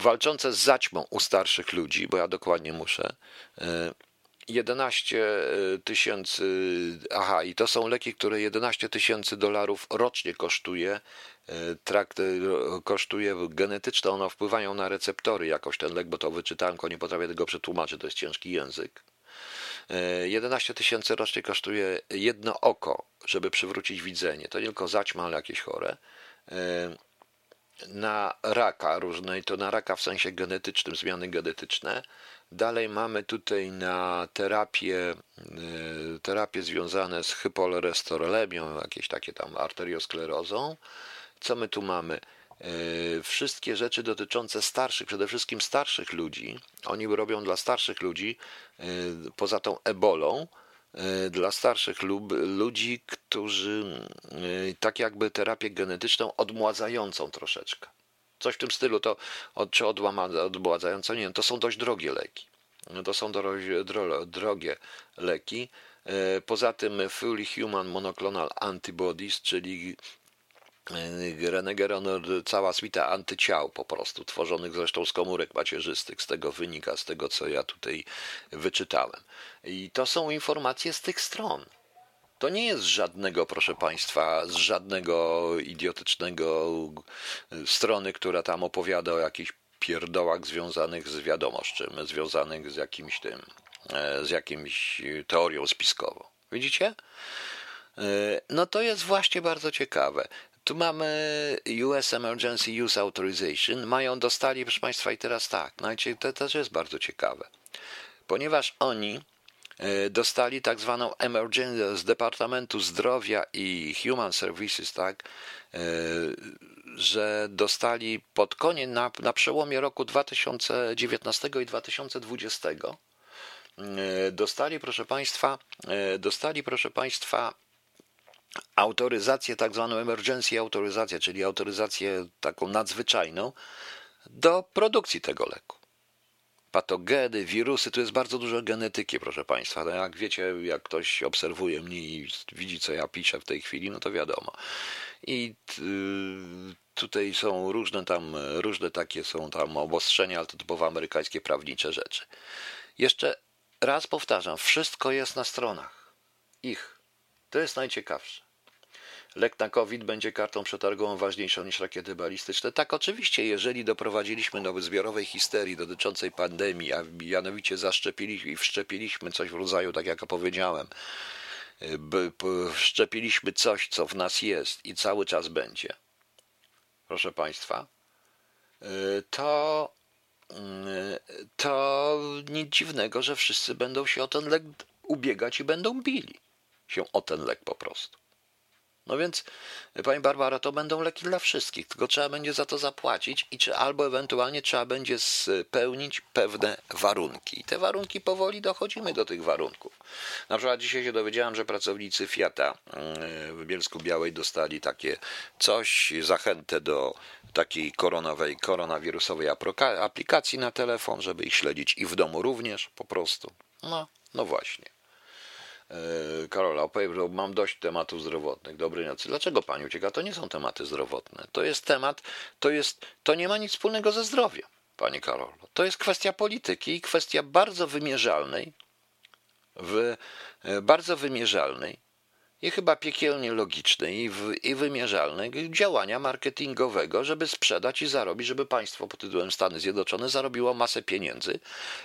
walczące z zaćmą u starszych ludzi, bo ja dokładnie muszę. 11 e, e, tysięcy, aha, i to są leki, które 11 tysięcy dolarów rocznie kosztuje. E, trakt kosztuje genetyczne, one wpływają na receptory jakoś ten lek, bo to wyczytałem, tylko nie potrafię tego przetłumaczyć, to jest ciężki język. 11 tysięcy rocznie kosztuje jedno oko, żeby przywrócić widzenie. To nie tylko zaćma, ale jakieś chore na raka różnej, to na raka w sensie genetycznym, zmiany genetyczne. Dalej mamy tutaj na terapię, y, terapie związane z hypolesterolemią, jakieś takie tam arteriosklerozą. Co my tu mamy? Y, wszystkie rzeczy dotyczące starszych, przede wszystkim starszych ludzi. Oni robią dla starszych ludzi, y, poza tą ebolą, dla starszych lub ludzi, którzy e, tak jakby terapię genetyczną odmładzającą troszeczkę. Coś w tym stylu, to czy odmładzającą, nie wiem, to są dość drogie leki. To są drogie leki. E, poza tym Fully Human Monoclonal Antibodies, czyli Renegeron, cała swita antyciał po prostu, tworzonych zresztą z komórek macierzystych, z tego wynika, z tego co ja tutaj wyczytałem. I to są informacje z tych stron. To nie jest żadnego, proszę Państwa, z żadnego idiotycznego strony, która tam opowiada o jakichś pierdołach związanych z wiadomo z czym, związanych z jakimś tym, e, z jakimś teorią spiskową. Widzicie? E, no to jest właśnie bardzo ciekawe. Tu mamy US Emergency Use Authorization. Mają, dostali, proszę Państwa, i teraz tak, no to też jest bardzo ciekawe, ponieważ oni e, dostali tak zwaną emergency z Departamentu Zdrowia i Human Services, tak, e, że dostali pod koniec, na, na przełomie roku 2019 i 2020, dostali, proszę Państwa, dostali, proszę Państwa, autoryzację, tak zwaną emergency autoryzację, czyli autoryzację taką nadzwyczajną do produkcji tego leku. Patogeny, wirusy, tu jest bardzo dużo genetyki, proszę Państwa. No jak wiecie, jak ktoś obserwuje mnie i widzi, co ja piszę w tej chwili, no to wiadomo. I tutaj są różne tam, różne takie są tam obostrzenia, ale to typowo amerykańskie prawnicze rzeczy. Jeszcze raz powtarzam, wszystko jest na stronach ich. To jest najciekawsze. Lek na COVID będzie kartą przetargową ważniejszą niż rakiety balistyczne. Tak, oczywiście, jeżeli doprowadziliśmy do zbiorowej histerii dotyczącej pandemii, a mianowicie zaszczepiliśmy i wszczepiliśmy coś w rodzaju, tak jak powiedziałem, wszczepiliśmy coś, co w nas jest i cały czas będzie, proszę Państwa, to, to nic dziwnego, że wszyscy będą się o ten lek ubiegać i będą bili się o ten lek po prostu. No więc, Pani Barbara, to będą leki dla wszystkich, tylko trzeba będzie za to zapłacić i czy albo ewentualnie trzeba będzie spełnić pewne warunki. I te warunki powoli dochodzimy do tych warunków. Na przykład dzisiaj się dowiedziałem, że pracownicy Fiata mm, w Bielsku Białej dostali takie coś, zachętę do takiej koronowej, koronawirusowej aplikacji na telefon, żeby ich śledzić i w domu również po prostu. No, no właśnie. E, Karola, opowiem, że mam dość tematów zdrowotnych. Dobry nocy. Dlaczego pani ucieka? To nie są tematy zdrowotne. To jest temat, to jest, to nie ma nic wspólnego ze zdrowiem, pani Karolo. To jest kwestia polityki i kwestia bardzo wymierzalnej, w, e, bardzo wymierzalnej i chyba piekielnie logiczne i, w, i wymierzalne działania marketingowego, żeby sprzedać i zarobić, żeby państwo pod tytułem Stany Zjednoczone zarobiło masę pieniędzy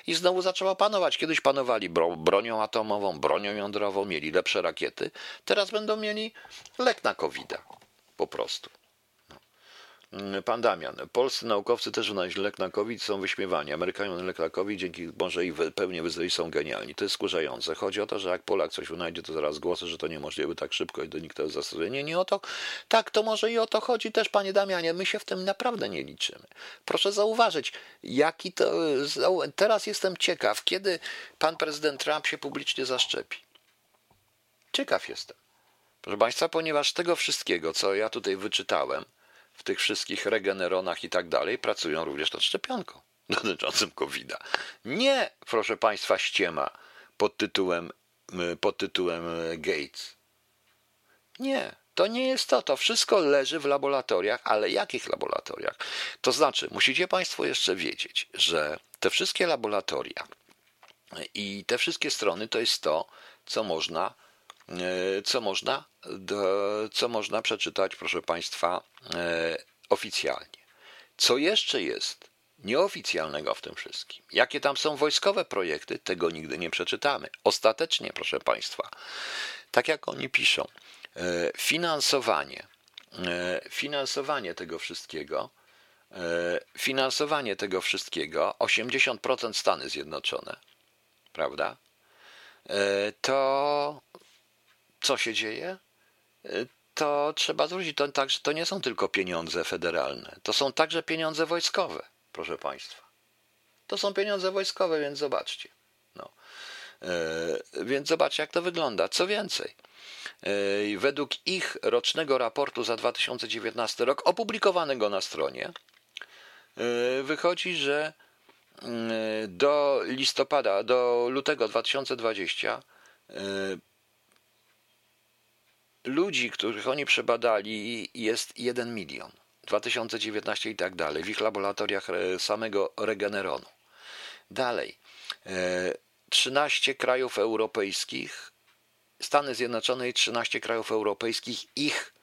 i znowu zaczęło panować. Kiedyś panowali bro, bronią atomową, bronią jądrową, mieli lepsze rakiety, teraz będą mieli lek na covid po prostu. Mm, pan Damian. Polscy naukowcy też wynaleźli lek na COVID, są wyśmiewani. Amerykanie lek na COVID, dzięki może i pełnie wyzdrowi są genialni. To jest skurzające. Chodzi o to, że jak Polak coś wynajdzie, to zaraz głosy, że to niemożliwe tak szybko i do nikt tego zastosuje. Nie, nie o to. Tak, to może i o to chodzi też, panie Damianie. My się w tym naprawdę nie liczymy. Proszę zauważyć, jaki to. Teraz jestem ciekaw, kiedy pan prezydent Trump się publicznie zaszczepi. Ciekaw jestem. Proszę Państwa, ponieważ tego wszystkiego, co ja tutaj wyczytałem, w tych wszystkich regeneronach i tak dalej pracują również nad szczepionką dotyczącym COVID-a. Nie, proszę Państwa, ściema pod tytułem, pod tytułem Gates. Nie, to nie jest to. To wszystko leży w laboratoriach, ale jakich laboratoriach? To znaczy, musicie Państwo jeszcze wiedzieć, że te wszystkie laboratoria i te wszystkie strony to jest to, co można E, co można, co można przeczytać, proszę Państwa, e, oficjalnie. Co jeszcze jest nieoficjalnego w tym wszystkim? Jakie tam są wojskowe projekty? Tego nigdy nie przeczytamy. Ostatecznie, proszę Państwa, tak jak oni piszą, e, finansowanie, finansowanie tego wszystkiego, finansowanie tego wszystkiego, 80% Stany Zjednoczone, prawda? To co się dzieje, y, to trzeba zwrócić to tak, że to nie są tylko pieniądze federalne, to są także pieniądze wojskowe, proszę Państwa. To są pieniądze wojskowe, więc zobaczcie. No. Yy, więc zobaczcie, jak to wygląda. Co więcej, yy, według ich rocznego raportu za 2019 rok, opublikowanego na stronie, wychodzi, że do listopada, do lutego 2020 ludzi, których oni przebadali, jest 1 milion. 2019 i tak dalej, w ich laboratoriach e, samego Regeneronu. Dalej, 13 e, krajów europejskich, Stany Zjednoczone i 13 krajów europejskich ich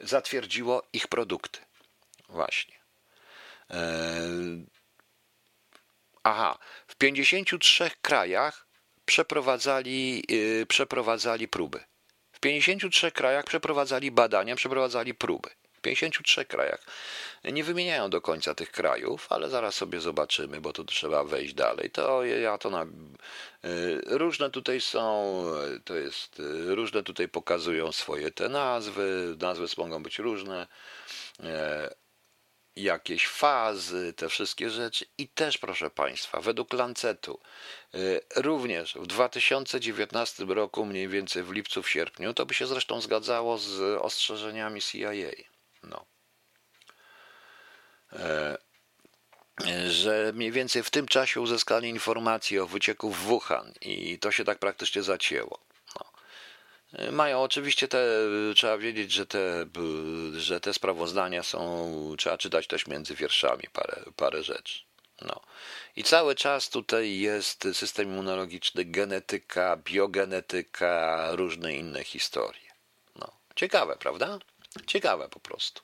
zatwierdziło ich produkty. Właśnie. E, aha, w 53 krajach przeprowadzali, przeprowadzali próby. 53 krajach przeprowadzali badania, przeprowadzali próby. W 53 krajach. Nie wymieniają do końca tych krajów, ale zaraz sobie zobaczymy, bo tu trzeba wejść dalej. To ja to na. Y, różne tutaj są, to jest, y, różne tutaj pokazują swoje te nazwy. Nazwy mogą być różne. Jakieś fazy, te wszystkie rzeczy. I też, proszę Państwa, według Lancetu, również w 2019 roku, mniej więcej w lipcu, w sierpniu, to by się zresztą zgadzało z ostrzeżeniami CIA. No. Że mniej więcej w tym czasie uzyskali informacje o wycieku w Wuhan i to się tak praktycznie zacięło. Mają oczywiście te, trzeba wiedzieć, że te, że te sprawozdania są, trzeba czytać też między wierszami parę, parę rzeczy. No. I cały czas tutaj jest system immunologiczny, genetyka, biogenetyka, różne inne historie. No. Ciekawe, prawda? Ciekawe po prostu.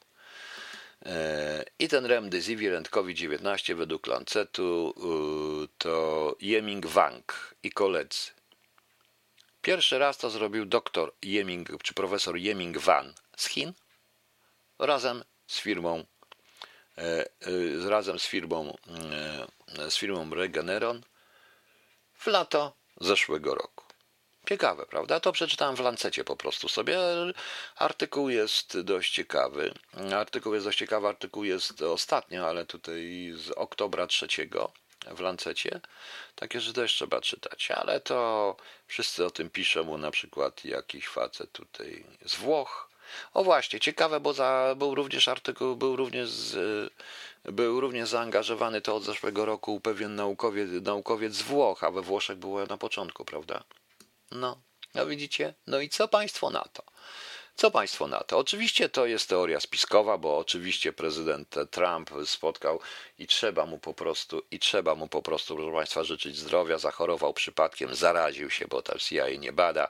E, I ten remdesivir and COVID-19 według Lancetu y, to Yeming Wang i koledzy. Pierwszy raz to zrobił doktor Yeming, czy profesor Yeming Van z Chin razem z firmą e, e, razem z firmą e, z firmą Regeneron w lato zeszłego roku. Ciekawe, prawda? To przeczytałem w Lancecie po prostu sobie. Artykuł jest dość ciekawy. Artykuł jest dość ciekawy, artykuł jest ostatnio, ale tutaj z oktobra trzeciego w Lancecie. Takie rzeczy też trzeba czytać, ale to wszyscy o tym piszą, na przykład jakiś facet tutaj z Włoch. O właśnie, ciekawe, bo za, był również artykuł, był również, z, był również zaangażowany to od zeszłego roku pewien naukowiec, naukowiec z Włoch, a we Włoszech było na początku, prawda? No, no widzicie? No i co państwo na to? Co Państwo na to? Oczywiście to jest teoria spiskowa, bo oczywiście prezydent Trump spotkał i trzeba mu po prostu, i trzeba mu po prostu, proszę Państwa, życzyć zdrowia. Zachorował przypadkiem, zaraził się, bo tam CIA nie bada.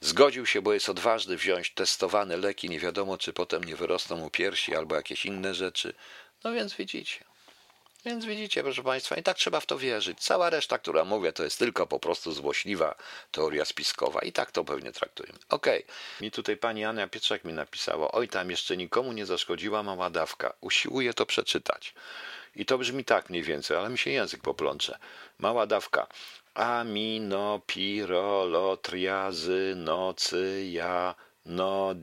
Zgodził się, bo jest odważny wziąć testowane leki, nie wiadomo, czy potem nie wyrosną mu piersi albo jakieś inne rzeczy. No więc widzicie. Więc widzicie, proszę Państwa, i tak trzeba w to wierzyć. Cała reszta, która mówię, to jest tylko po prostu złośliwa teoria spiskowa i tak to pewnie traktujemy. Okej, okay. mi tutaj pani Ania Pietrzak mi napisała, oj tam jeszcze nikomu nie zaszkodziła mała dawka. Usiłuję to przeczytać. I to brzmi tak mniej więcej, ale mi się język poplącze. Mała dawka. Aminopirolotriazy nocy ja no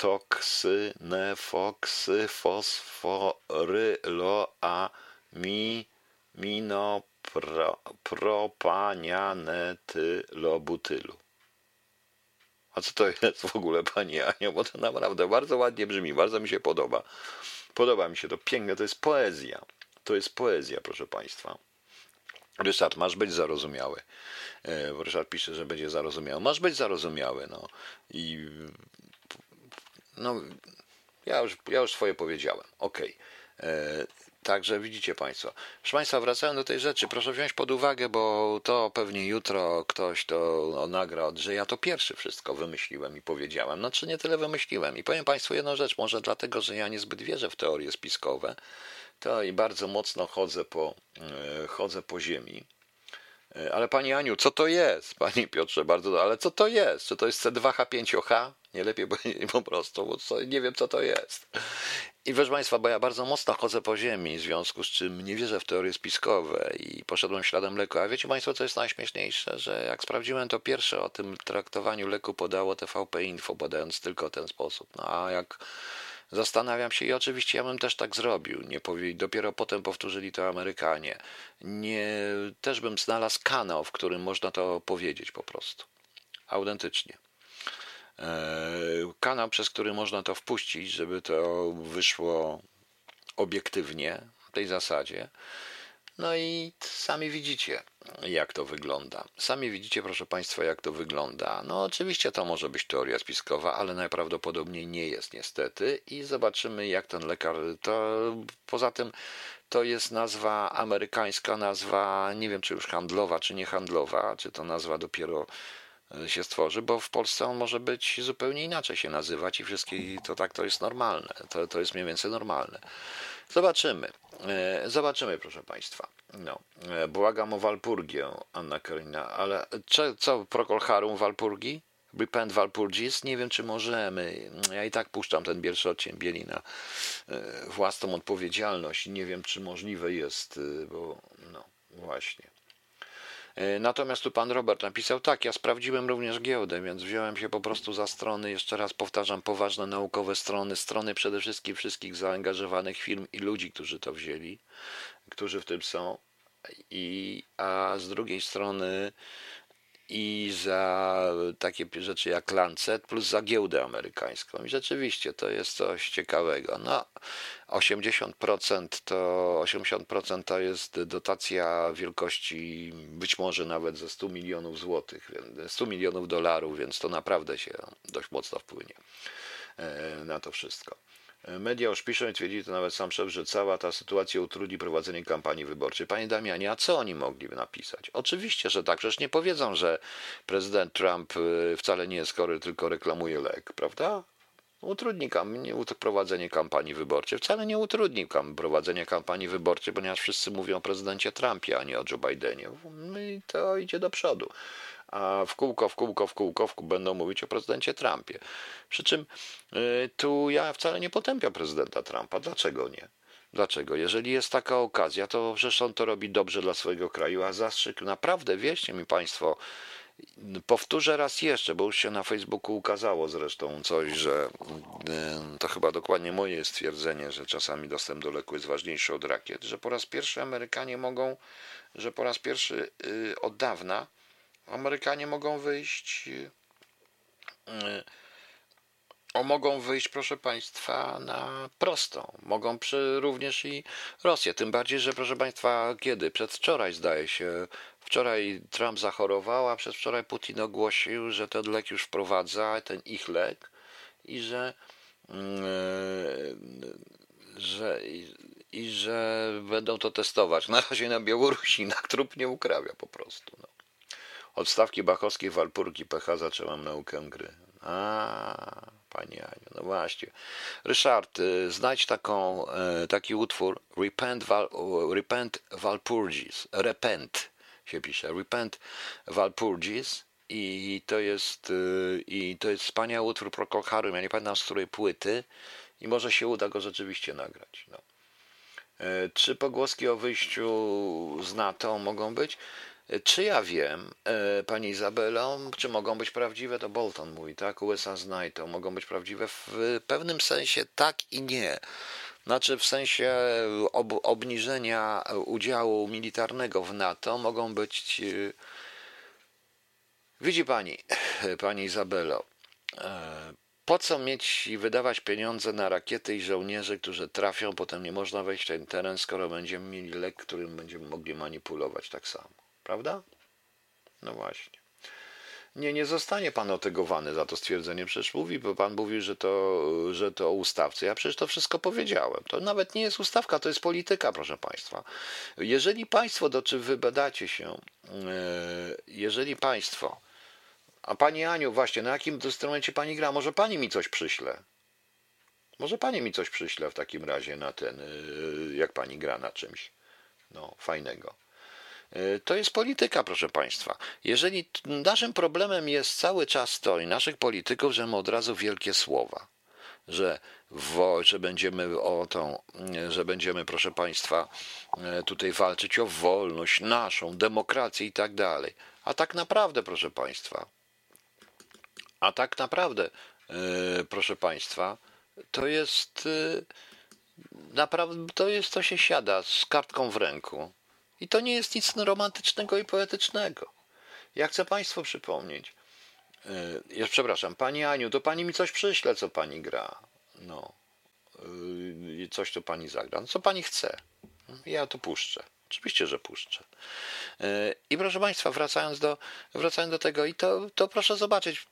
dihydro ksyoxolanylome toksy, nefoksy, fosforylo, a mi, minopropanianetylobutylu. A co to jest w ogóle, Pani Aniu? Bo to naprawdę bardzo ładnie brzmi, bardzo mi się podoba. Podoba mi się to piękne, to jest poezja. To jest poezja, proszę Państwa. Ryszard, masz być zarozumiały. E, Ryszard pisze, że będzie zarozumiały. Masz być zarozumiały, no. I no, ja już, ja już swoje powiedziałem. Ok. E, także widzicie Państwo. Proszę Państwa, wracając do tej rzeczy, proszę wziąć pod uwagę, bo to pewnie jutro ktoś to nagra, że ja to pierwszy wszystko wymyśliłem i powiedziałem. Znaczy nie tyle wymyśliłem. I powiem Państwu jedną rzecz, może dlatego, że ja niezbyt wierzę w teorie spiskowe, to i bardzo mocno chodzę po, e, chodzę po ziemi. E, ale Pani Aniu, co to jest? Pani Piotrze, bardzo, ale co to jest? Czy to jest C2H5OH? Nie lepiej po prostu, bo co, nie wiem, co to jest. I proszę Państwa, bo ja bardzo mocno chodzę po ziemi, w związku z czym nie wierzę w teorie spiskowe i poszedłem śladem leku. A wiecie Państwo, co jest najśmieszniejsze? Że jak sprawdziłem to pierwsze o tym traktowaniu leku podało TVP Info, badając tylko ten sposób. No a jak zastanawiam się i oczywiście ja bym też tak zrobił. Nie powie, dopiero potem powtórzyli to Amerykanie. Nie, też bym znalazł kanał, w którym można to powiedzieć po prostu. Autentycznie. E, kanał, przez który można to wpuścić, żeby to wyszło obiektywnie, w tej zasadzie. No i sami widzicie, jak to wygląda. Sami widzicie, proszę Państwa, jak to wygląda. No, oczywiście to może być teoria spiskowa, ale najprawdopodobniej nie jest, niestety. I zobaczymy, jak ten lekar. To poza tym to jest nazwa amerykańska, nazwa, nie wiem, czy już handlowa, czy nie handlowa, czy to nazwa dopiero się stworzy, bo w Polsce on może być zupełnie inaczej się nazywać i wszystkie to tak to jest normalne. To, to jest mniej więcej normalne. Zobaczymy. E, zobaczymy, proszę Państwa. No, e, błagam o Walpurgię, Anna Karina, ale co, co Procol Walpurgi? Repent Walpurgis? Nie wiem, czy możemy. Ja i tak puszczam ten pierwszy odcień Bieli na e, własną odpowiedzialność. Nie wiem, czy możliwe jest, bo no, właśnie. E, natomiast tu pan Robert napisał tak, ja sprawdziłem również giełdę, więc wziąłem się po prostu za strony, jeszcze raz powtarzam, poważne naukowe strony, strony przede wszystkim wszystkich zaangażowanych firm i ludzi, którzy to wzięli, którzy w tym są. I, a z drugiej strony i za takie rzeczy jak Lancet, plus za giełdę amerykańską. I rzeczywiście to jest coś ciekawego. No, 80% to 80% to jest dotacja wielkości być może nawet ze 100 milionów złotych, 100 milionów dolarów, więc to naprawdę się dość mocno wpłynie e, na to wszystko. Media już piszą i twierdzi to nawet sam szef, że cała ta sytuacja utrudni prowadzenie kampanii wyborczej. Panie Damianie, a co oni mogliby napisać? Oczywiście, że tak. Przecież nie powiedzą, że prezydent Trump y, wcale nie jest chory, tylko reklamuje lek, prawda? Utrudni prowadzenie kampanii wyborczej. Wcale nie utrudni prowadzenie kampanii wyborczej, ponieważ wszyscy mówią o prezydencie Trumpie, a nie o Joe Bidenie. No I to idzie do przodu a w kółko, w kółko, w kółko, w kółko będą mówić o prezydencie Trumpie. Przy czym y, tu ja wcale nie potępiam prezydenta Trumpa. Dlaczego nie? Dlaczego? Jeżeli jest taka okazja, to przecież on to robi dobrze dla swojego kraju, a zastrzyk naprawdę, wierzcie mi Państwo, powtórzę raz jeszcze, bo już się na Facebooku ukazało zresztą coś, że y, to chyba dokładnie moje stwierdzenie, że czasami dostęp do leku jest ważniejszy od rakiet, że po raz pierwszy Amerykanie mogą, że po raz pierwszy y, od dawna Amerykanie mogą wyjść. Y, o, mogą wyjść, proszę Państwa, na prostą. Mogą przy, również i Rosję. Tym bardziej, że proszę Państwa, kiedy? Przedwczoraj zdaje się, wczoraj Trump zachorował, a przedwczoraj Putin ogłosił, że ten lek już wprowadza, ten ich lek i że, yy, że i, i że będą to testować. Na razie na Białorusi, na trup nie ukrawia po prostu. No. Odstawki bachowskiej Walpurgi PH zaczęłam naukę gry. A, pani Aniu, no właśnie. Ryszard, y, znajdź taką, y, taki utwór Repent, Val, Repent Walpurgis. Repent się pisze. Repent Walpurgis. I to jest, y, i to jest wspaniały utwór Procol Harum. Ja nie pamiętam z której płyty i może się uda go rzeczywiście nagrać. No. Czy pogłoski o wyjściu z NATO mogą być? Czy ja wiem, e, pani Izabelo, czy mogą być prawdziwe? To Bolton mówi, tak? USA z to mogą być prawdziwe w pewnym sensie tak i nie. Znaczy, w sensie ob obniżenia udziału militarnego w NATO mogą być. E, widzi pani, pani Izabelo, e, po co mieć i wydawać pieniądze na rakiety i żołnierzy, którzy trafią, potem nie można wejść w ten teren, skoro będziemy mieli lek, którym będziemy mogli manipulować tak samo. Prawda? No właśnie. Nie, nie zostanie pan otygowany za to stwierdzenie. Przecież mówi, bo pan mówi, że to, że to o ustawce. Ja przecież to wszystko powiedziałem. To nawet nie jest ustawka, to jest polityka, proszę państwa. Jeżeli państwo, do czy wybadacie się, e, jeżeli państwo, a pani Aniu, właśnie, na jakim instrumencie pani gra? Może pani mi coś przyśle? Może pani mi coś przyśle w takim razie na ten, e, jak pani gra na czymś. No, fajnego. E, to jest polityka, proszę Państwa. Jeżeli naszym problemem jest cały czas to i naszych polityków, że my od razu wielkie słowa, że, wo, że będziemy o tą, że będziemy, proszę Państwa, e, tutaj walczyć o wolność naszą, demokrację i tak dalej. A tak naprawdę, proszę Państwa, a tak naprawdę, e, proszę Państwa, to jest naprawdę, to jest, to się siada z kartką w ręku i to nie jest nic romantycznego i poetycznego. Ja chcę Państwu przypomnieć. E, ja przepraszam, Pani Aniu, to Pani mi coś przyśle, co Pani gra. No. E, coś, co Pani zagra. No, co Pani chce. Ja to puszczę. Oczywiście, że puszczę. E, I proszę Państwa, wracając do, wracając do tego, i to, to proszę zobaczyć.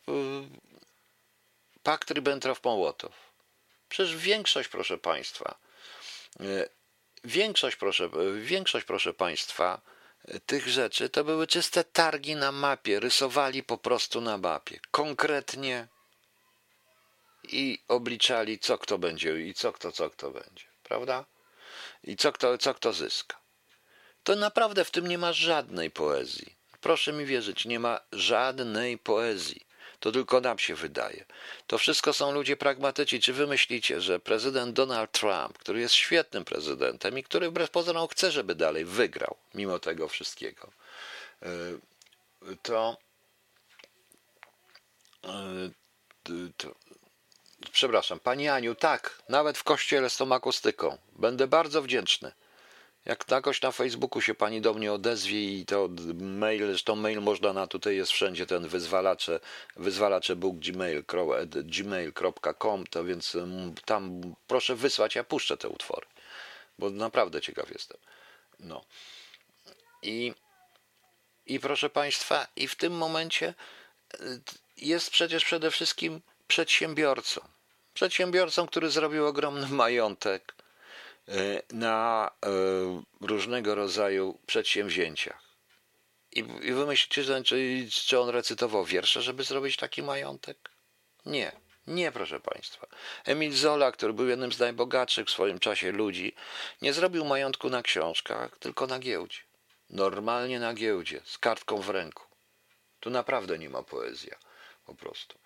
Pakt Ribbentrop-Mołotow. Przecież większość, proszę Państwa, Większość, proszę, większość, proszę Państwa, tych rzeczy to były czyste targi na mapie. Rysowali po prostu na mapie. Konkretnie i obliczali, co kto będzie i co kto, co kto będzie. Prawda? I co kto, co kto zyska. To naprawdę w tym nie ma żadnej poezji. Proszę mi wierzyć, nie ma żadnej poezji. To tylko nam się wydaje. To wszystko są ludzie pragmatyczni. Czy wy myślicie, że prezydent Donald Trump, który jest świetnym prezydentem i który wbrew pozorom chce, żeby dalej wygrał, mimo tego wszystkiego, to, to przepraszam, Pani Aniu, tak, nawet w kościele z tą akustyką. Będę bardzo wdzięczny. Jak jakoś na Facebooku się pani do mnie odezwie i to mail, zresztą mail można na, tutaj jest wszędzie ten wyzwalacze, wyzwalacze gmail.com, to więc mm, tam proszę wysłać, ja puszczę te utwory, bo naprawdę ciekaw jestem. No. I, i proszę państwa, i w tym momencie y, jest przecież przede wszystkim przedsiębiorcą. Przedsiębiorcą, który zrobił ogromny majątek, E, na e, różnego rodzaju przedsięwzięciach. I, i wy myślicie, że, czy, czy on recytował wiersze, żeby zrobić taki majątek? Nie. Nie, proszę Państwa. Emil Zola, który był jednym z najbogatszych w swoim czasie ludzi, nie zrobił majątku na książkach, tylko na giełdzie. Normalnie na giełdzie, z kartką w ręku. Tu naprawdę nie ma poezja, po prostu.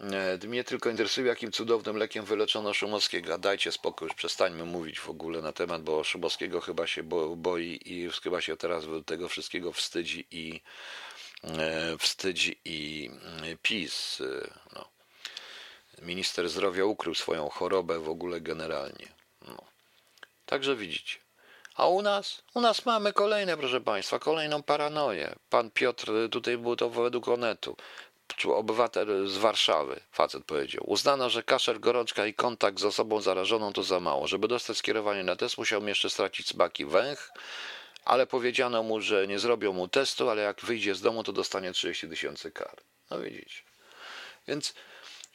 E, mnie tylko interesuje, jakim cudownym lekiem wyleczono Szumowskiego. Dajcie spokój, już przestańmy mówić w ogóle na temat, bo Szumowskiego chyba się boi i chyba się teraz tego wszystkiego wstydzi i e, wstydzi i e, PiS. No. Minister zdrowia ukrył swoją chorobę w ogóle generalnie. No. Także widzicie. A u nas? U nas mamy kolejne, proszę Państwa, kolejną paranoję. Pan Piotr, tutaj było to według Onetu obywatel z Warszawy, facet powiedział. Uznano, że kaszel, gorączka i kontakt z osobą zarażoną to za mało. Żeby dostać skierowanie na test, musiał jeszcze stracić smaki węch, ale powiedziano mu, że nie zrobią mu testu, ale jak wyjdzie z domu, to dostanie 30 tysięcy kar. No widzicie. Więc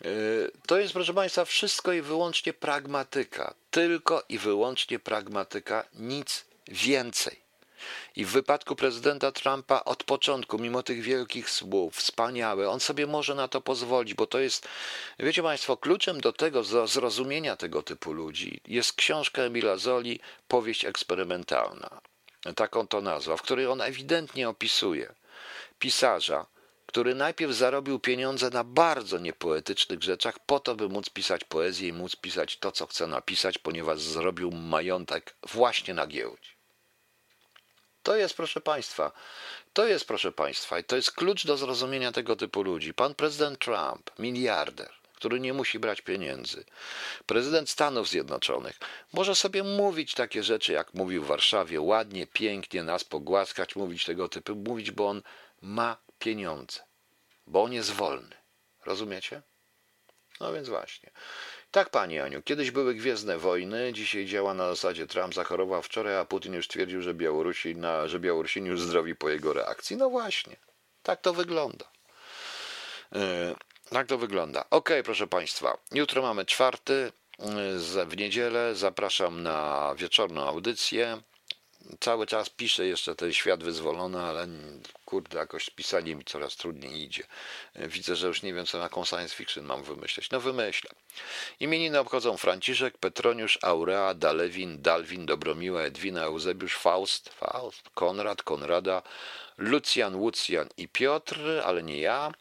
yy, to jest, proszę Państwa, wszystko i wyłącznie pragmatyka. Tylko i wyłącznie pragmatyka, nic więcej. I w wypadku prezydenta Trumpa od początku, mimo tych wielkich słów, wspaniałe, on sobie może na to pozwolić, bo to jest, wiecie Państwo, kluczem do tego zrozumienia tego typu ludzi jest książka Emila Zoli, powieść eksperymentalna. Taką to nazwa, w której on ewidentnie opisuje pisarza, który najpierw zarobił pieniądze na bardzo niepoetycznych rzeczach, po to, by móc pisać poezję i móc pisać to, co chce napisać, ponieważ zrobił majątek właśnie na giełdzie. To jest, proszę Państwa, to jest, proszę Państwa, i to jest klucz do zrozumienia tego typu ludzi. Pan prezydent Trump, miliarder, który nie musi brać pieniędzy. Prezydent Stanów Zjednoczonych może sobie mówić takie rzeczy, jak mówił w Warszawie, ładnie, pięknie nas pogłaskać, mówić tego typu, mówić, bo on ma pieniądze, bo on jest wolny. Rozumiecie? No więc właśnie. Tak, pani Aniu, kiedyś były gwiezdne wojny, dzisiaj działa na zasadzie Trump zachorował wczoraj, a Putin już twierdził, że, Białorusi na, że Białorusini już zdrowi po jego reakcji. No właśnie, tak to wygląda. Yy, tak to wygląda. Ok, proszę Państwa, jutro mamy czwarty, yy, w niedzielę zapraszam na wieczorną audycję cały czas piszę jeszcze ten świat wyzwolony, ale kurde, jakoś pisanie mi coraz trudniej idzie. Widzę, że już nie wiem, co jaką science fiction mam wymyśleć. No wymyślę. Imieniny obchodzą Franciszek, Petroniusz, Aurea, Dalewin, Dalwin, Dobromiła, Edwina, Eusebiusz, Faust, Faust, Konrad, Konrada, Lucjan, Łucjan i Piotr, ale nie ja.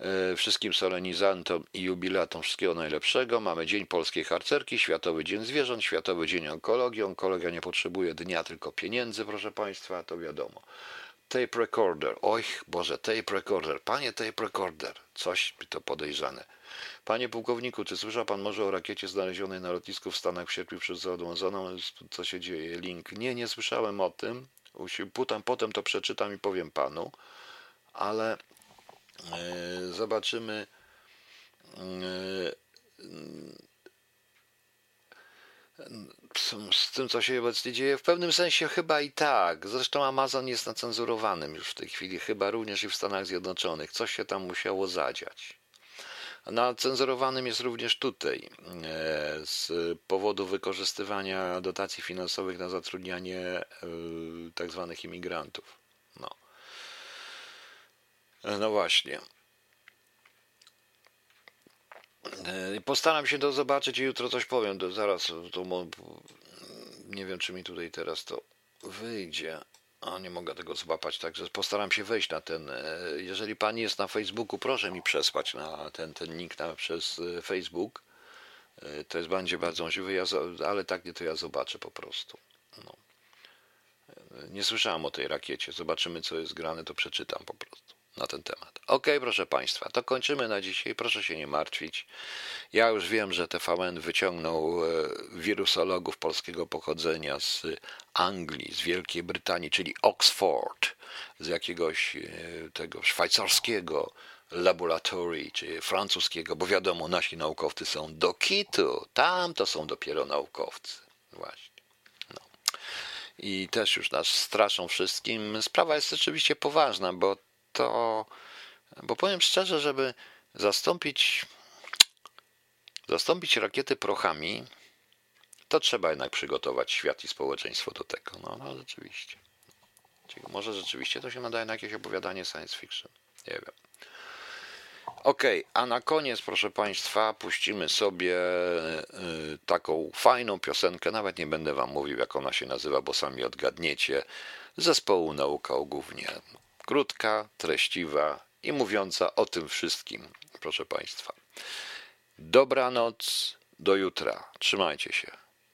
E, wszystkim solenizantom i jubilatom wszystkiego najlepszego. Mamy Dzień Polskiej Harcerki, Światowy Dzień Zwierząt, Światowy Dzień Onkologii. Onkologia nie potrzebuje dnia, tylko pieniędzy, proszę Państwa, to wiadomo. Tape recorder, oj Boże, tape recorder, panie tape recorder, coś mi to podejrzane. Panie pułkowniku, czy słyszał pan może o rakiecie znalezionej na lotnisku w Stanach w sierpniu przez zaodłądzoną? Co się dzieje? Link. Nie, nie słyszałem o tym. Potem, potem to przeczytam i powiem panu, ale zobaczymy. E, z tym, co się obecnie dzieje, w pewnym sensie chyba i tak. Zresztą Amazon jest nacenzurowanym już w tej chwili, chyba również i w Stanach Zjednoczonych. Coś się tam musiało zadziać. Nacenzurowanym jest również tutaj e, z powodu wykorzystywania dotacji finansowych na zatrudnianie tak zwanych imigrantów. No. Właśnie. E, postaram się to zobaczyć i jutro coś powiem. To zaraz to nie wiem, czy mi tutaj teraz to wyjdzie. A nie mogę tego złapać, także postaram się wejść na ten. E, jeżeli pani jest na Facebooku, proszę mi przesłać na ten, ten link na, przez e, Facebook. To jest będzie bardzo możliwe, ja, ale tak nie to ja zobaczę po prostu. No. Nie słyszałem o tej rakiecie. Zobaczymy, co jest grane, to przeczytam po prostu na ten temat. Ok, proszę Państwa, to kończymy na dzisiaj. Proszę się nie martwić. Ja już wiem, że TVN wyciągnął e, wirusologów polskiego pochodzenia z Anglii, z Wielkiej Brytanii, czyli Oxford, z jakiegoś e, tego szwajcarskiego laboratorii, czy francuskiego, bo wiadomo, nasi naukowcy są do kitu. Tam to są dopiero naukowcy. Właśnie. No. I też już nas straszą wszystkim. Sprawa jest rzeczywiście poważna, bo to, bo powiem szczerze, żeby zastąpić, zastąpić rakiety prochami, to trzeba jednak przygotować świat i społeczeństwo do tego. No, no rzeczywiście. Czyli może rzeczywiście to się nadaje na jakieś opowiadanie science fiction. Nie wiem. Ok, a na koniec, proszę Państwa, puścimy sobie y, taką fajną piosenkę. Nawet nie będę Wam mówił, jak ona się nazywa, bo sami odgadniecie. Zespołu Nauka Głównie. Krótka, treściwa i mówiąca o tym wszystkim, proszę Państwa. Dobranoc, do jutra. Trzymajcie się.